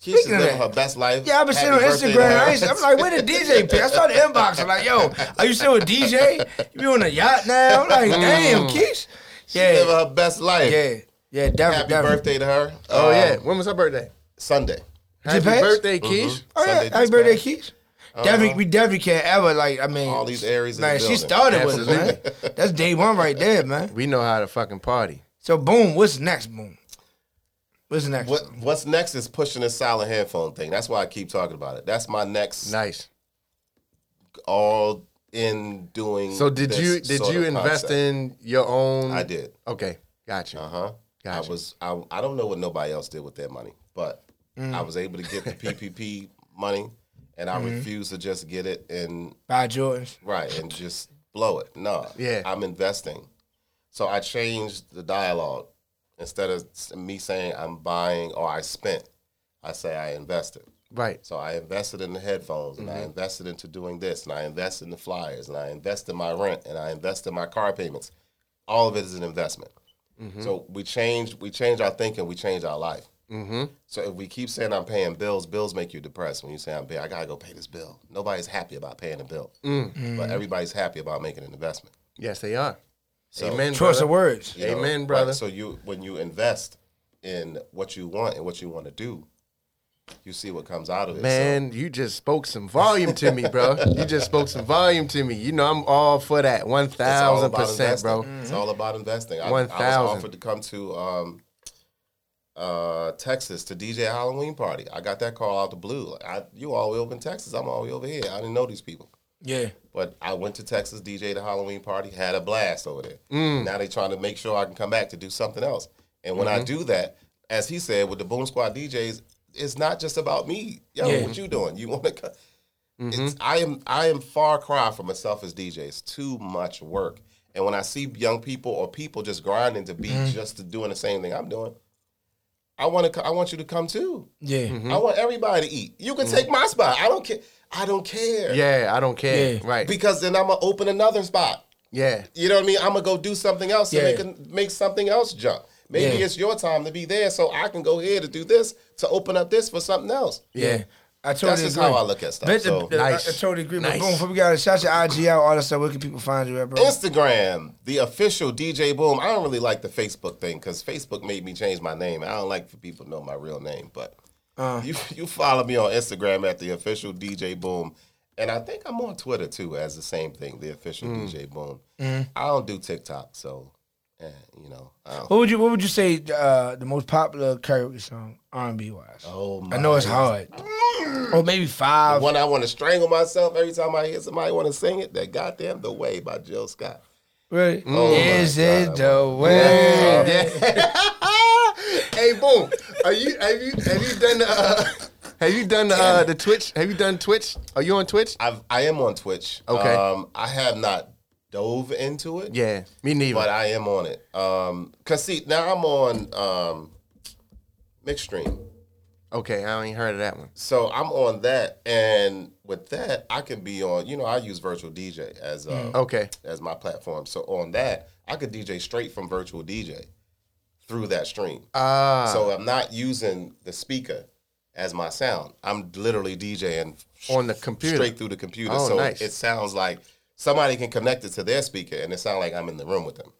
Keish is Speaking of living that. her best life. Yeah, I've been seeing on Happy birthday to Instagram. her. I used to- I'm like, where the DJ pic? I saw the inbox. I'm like, yo, are you still a DJ? You be on a yacht now? I'm like, mm. damn, Keish. She living Yeah, her best life. yeah, yeah, definitely, Happy definitely. birthday to her. Oh Um, yeah. When was her birthday? Sunday. Happy pass? birthday, mm-hmm. Keish. Oh yeah, Sunday happy just birthday, passed. Keish. Uh-huh. Definitely, we definitely can't ever like. I mean, All these areas. in man. the She building. started with us, man. That's day one right there, man. We know how to fucking party. So boom, what's next? Boom. What's next? What What's next is pushing this silent headphone thing. That's why I keep talking about it. That's my next Nice. all in doing. So did you did you invest concept. in your own? I did. Okay, got you. Uh huh. Gotcha. I was. I, I don't know what nobody else did with their money, but Mm. I was able to get the <laughs> PPP money, and I Mm-hmm. refused to just get it and By Jordans. right and just blow it. No. Yeah. I'm investing. So I changed the dialogue. Instead of me saying I'm buying or I spent, I say I invested. Right. So I invested in the headphones and Mm-hmm. I invested into doing this and I invested in the flyers and I invested in my rent and I invested in my car payments. All of it is an investment. Mm-hmm. So we change we changed our thinking, we change our life. Mm-hmm. So if we keep saying I'm paying bills, bills make you depressed. When you say I'm paying, I gotta go pay this bill. Nobody's happy about paying a bill, Mm. but everybody's happy about making an investment. Yes, they are. So, Amen, Choice brother. of words. you know, Amen, right, brother. so you when you invest in what you want and what you want to do, you see what comes out of it. So- Man, you just spoke some volume to me, bro. <laughs> You just spoke some volume to me. You know, I'm all for that. One It's all thousand percent, bro. investing. It's all about investing. I, I 1000. was offered to come to um, uh, Texas to DJ Halloween party. I got that call out the blue. Like, I, you all the way over in Texas. I'm all the way over here. I didn't know these people. Yeah. But I went to Texas, DJ the Halloween party, had a blast over there. Mm. Now they're trying to make sure I can come back to do something else. And when I mm-hmm. do that, as he said, with the Boom Squad DJs, it's not just about me. Yo, Yeah. what you doing? You want to? It's, mm-hmm. I am I am far cry from a selfish DJ. It's too much work. And when I see young people or people just grinding to be mm-hmm. just doing the same thing I'm doing, I want to. I want you to come too. Yeah. Mm-hmm. I want everybody to eat. You can take my spot. I don't care. I don't care. Yeah, I don't care. Yeah. Right. Because then I'm gonna open another spot. yeah. You know what I mean? I'm gonna go do something else Yeah. to make a, make something else jump. Maybe Yeah. it's your time to be there, so I can go here to do this to open up this for something else. Yeah. I totally That's just agree. how I look at stuff, But so- the- the- I- Nice. I, totally agree. But Nice. boom, before we got to shout your IG out, all that stuff. Where can people find you at, bro? Instagram, the official DJ Boom. I don't really like the Facebook thing because Facebook made me change my name. I don't like for people to know my real name, but Uh. you you follow me on Instagram at the official DJ Boom, and I think I'm on Twitter too as the same thing, the official DJ Boom. Mm-hmm. I don't do TikTok, so eh, you know. What would you What would you say uh, the most popular karaoke song R and B wise? oh my I know it's hard. Or maybe five. One I want to strangle myself every time I hear somebody want to sing it. That goddamn "The Way" by Jill Scott. Really? Oh Is it God. the way? <laughs> hey, boom. Are you have you have you done uh, have you done uh, the Twitch? Have you done Twitch? Are you on Twitch? I've, I am on Twitch. Okay. Um, I have not dove into it. Yeah, me neither. but I am on it. Um, cause see, now I'm on um, Mixstream, okay, I ain't heard of that one. so I'm on that, and with that, I can be on. You know, I use Virtual DJ as uh, Okay, as my platform. So on that, I could DJ straight from Virtual DJ through that stream. ah, so I'm not using the speaker as my sound. I'm literally DJing On the computer. straight through the computer. Oh, so nice. it sounds like somebody can connect it to their speaker, and it sounds like I'm in the room with them.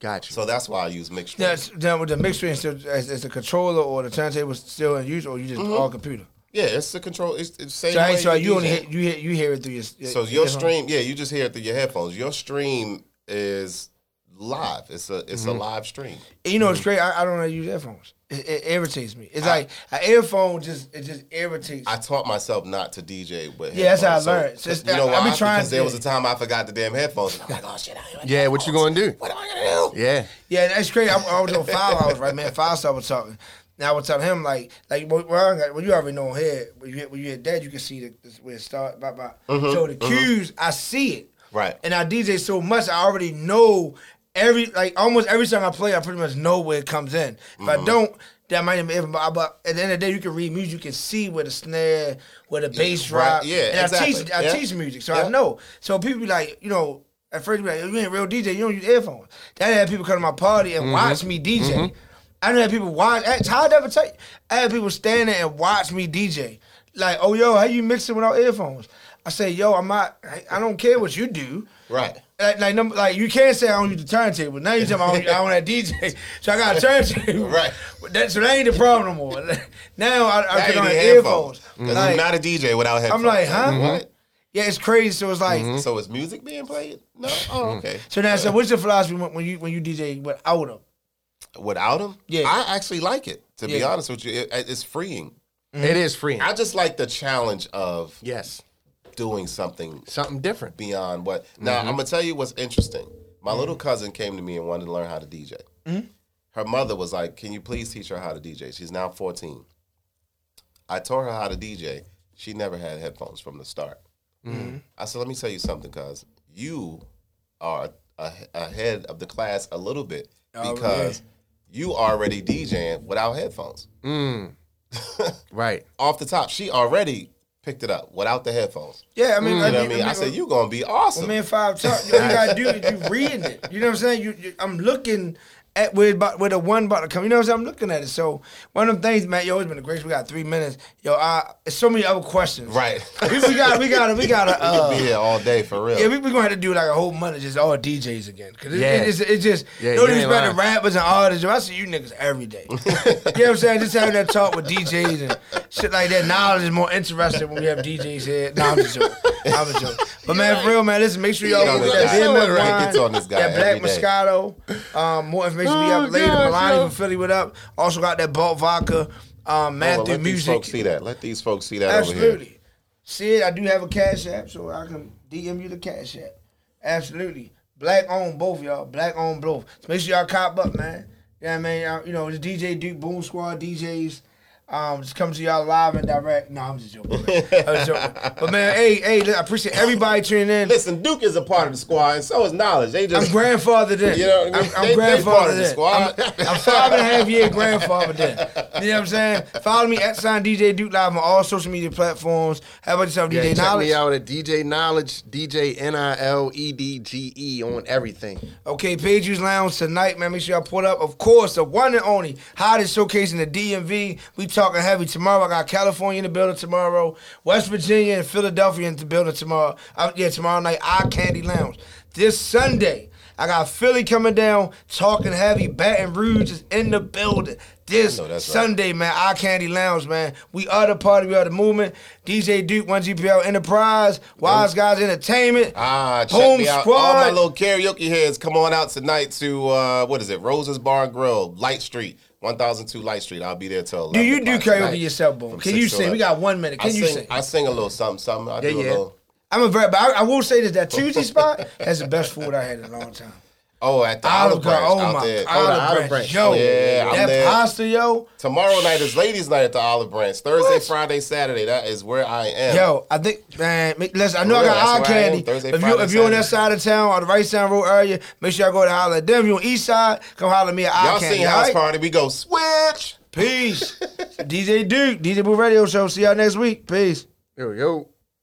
Gotcha. So that's why I use Mixstream. Now, s- now with the mixer, so is, is the controller or the turntable still in use, or you just Mm-hmm. all computer? Yeah, it's the control. It's the same So, way. So you DJ. only hear, you hear you hear it through your. So your stream, yeah, you just hear it through your headphones. Your stream is live. It's a it's Mm-hmm. a live stream. And you know, it's great. I, I don't know how to use earphones. It, it irritates me. It's like an earphone just it just irritates. I taught myself not to DJ with. Yeah, that's how I learned. So, Just- you know I- I why? trying because there was a time I forgot the damn headphones. I'm like, oh shit, I yeah, what you gonna do? What am I gonna do? Yeah, yeah, that's crazy. I, I was on five hours, right, man. Five star was talking. Now I was telling him like like well, I got- well you already know here when you hit, when you hit that you can see the, where it start. Blah, blah. So the cues I see it. Mm-hmm, Right. And I DJ so much I already know every like almost every song I play I pretty much know where it comes in. If Mm-hmm. I don't, that might even. But at the end of the day, you can read music, you can see where the snare, where the bass right, drop. yeah, and I exactly, teach I yeah. teach music, so Yeah. I know. So people be like, you know. At first, be like, you ain't real DJ. You don't use earphones. Then I had people come to my party Mm-hmm. and watch me DJ. I done had people watch. How I never tell you? I had people stand there and watch me DJ. Like, oh yo, how you mixing without earphones? I say, yo, I'm not. I, I don't care what you do. Right. Like, like, number, like you can't say I don't use the turntable. Now you tell me I don't, I don't have DJ, <laughs> so I got a turntable. Right. But that, so that ain't the problem no more. <laughs> Now I, I Now put you on need earphones. Because Like, mm-hmm. you're not a DJ without headphones. I'm like, huh? What? yeah, it's crazy. So it's like, mm-hmm. So is music being played? No. <laughs> Oh, okay. so now, so what's your philosophy when, when you when you DJ without them? Without them, Yeah. I actually like it. To be honest with you, it, it's freeing. it is freeing. I just like the challenge of yes, doing something something different. beyond what. Now mm-hmm. I'm gonna tell you what's interesting. My mm. little cousin came to me and wanted to learn how to DJ. Mm-hmm. Her mother was like, "Can you please teach her how to DJ?" She's now 14. I taught her how to DJ. She never had headphones from the start. Mm-hmm. I said, "Let me tell you something, cuz you are a- ahead of the class a little bit Oh, because you already DJing without headphones." Mm. <laughs> Right. Off the top, she already picked it up without the headphones. Yeah, I mean, You know what I mean? I said, you're gonna be awesome." Well, man, five talk. All you gotta do is you reading it. You know what I'm saying? You, you I'm looking at where it's about where the one about to come. You know what I'm saying? I'm looking at it. So one of them things, man. Yo, it's been a great. We got three minutes. Yo, I there's so many other questions. Right. <laughs> We, we got we got we got to <laughs> We could be uh, here all day for real. yeah, we we gonna have to do like a whole month of just all DJs again. Cause it, Yeah. it, it's, it's just Yeah, no you ain't disrespect to rappers and artists. Yo, I see you niggas every day. <laughs> you know what I'm saying? Just having that talk with DJs and shit like that. Niledge is more interesting when we have DJs here. No, I'm just joking. I'm just joking. But man, for real, man, listen. Make sure y'all Get on get this that guy. Right, wine, gets on this guy that black. Moscato. Um, more information be Oh, up later. gosh, Milani yo. from Philly with up. Also got that Balt Vodka. Um, Hold on, Matthew let these Music. folks see that. Let these folks see that over here. Absolutely. See it, I do have a cash app, so I can DM you the cash app. Absolutely. Black on both y'all. Black on both. So make sure y'all cop up, man. Yeah, I mean, uh, you know, the DJ Duke Boom Squad DJs. Um, just come to y'all live and direct. No, I'm just joking. I'm just joking. But man, hey, hey, I appreciate everybody tuning in. Listen, Duke is a part of the squad, and so is Niledge. They just I'm grandfather then. <laughs> You know what I mean? I'm, I'm They- they grandfather part of the then. squad. I'm, I'm five and a half year grandfather then. You know what I'm saying? Follow me at sign DJ Duke Live on all social media platforms. How about yourself, Yeah, DJ check Niledge? me out at DJ Niledge, DJ N I L E D G E on everything. Okay, Page Use Lounge tonight, man. Make sure y'all put up, of course, the one and only hottest showcase in the DMV. We talking heavy tomorrow. I got California in the building tomorrow, West Virginia and Philadelphia in the building tomorrow. Yeah, tomorrow night, Eye Candy Lounge. This Sunday, I got Philly coming down, talking heavy. Baton Rouge is in the building. This that's right. Sunday, man, Eye Candy Lounge, man. We are the party, we are the movement. DJ Duke, 1GPL Enterprise, Wise Guys Entertainment, Ah, check Home me out. Squad. All my little karaoke heads, come on out tonight to uh, what is it? Rose's Bar and Grill, Light Street, 1002 Light Street. I'll be there till. Do you do karaoke tonight yourself, Boom? Can you sing? We got one minute. Can I you sing, sing? I sing a little something, something. I Yeah, do a yeah. little. I'm a very, but I, I will say this: that Tuesday spot <laughs> has the best food I had in a long time. Oh, at the Olive Olive Branch, Branch oh out my, there. Oh, Olive, the Olive Branch, Branch. yo, Yeah, I'm that there. pasta, yo, Tomorrow night is ladies' night at the Olive Branch. Thursday, What? Friday, Saturday. That is where I am. yo. I think, man, make- listen. I know I got eye where I am, candy. Thursday, if you Friday, if you're on that side of town or the Reisterstown Road area, make sure I go to holler at them. If you on east side, come holler at me at eye Y'all candy. seen all House right? Party? We go switch. Peace. <laughs> DJ Duke, DJ Booth Radio Show. See y'all next week. Peace. Yo, yo.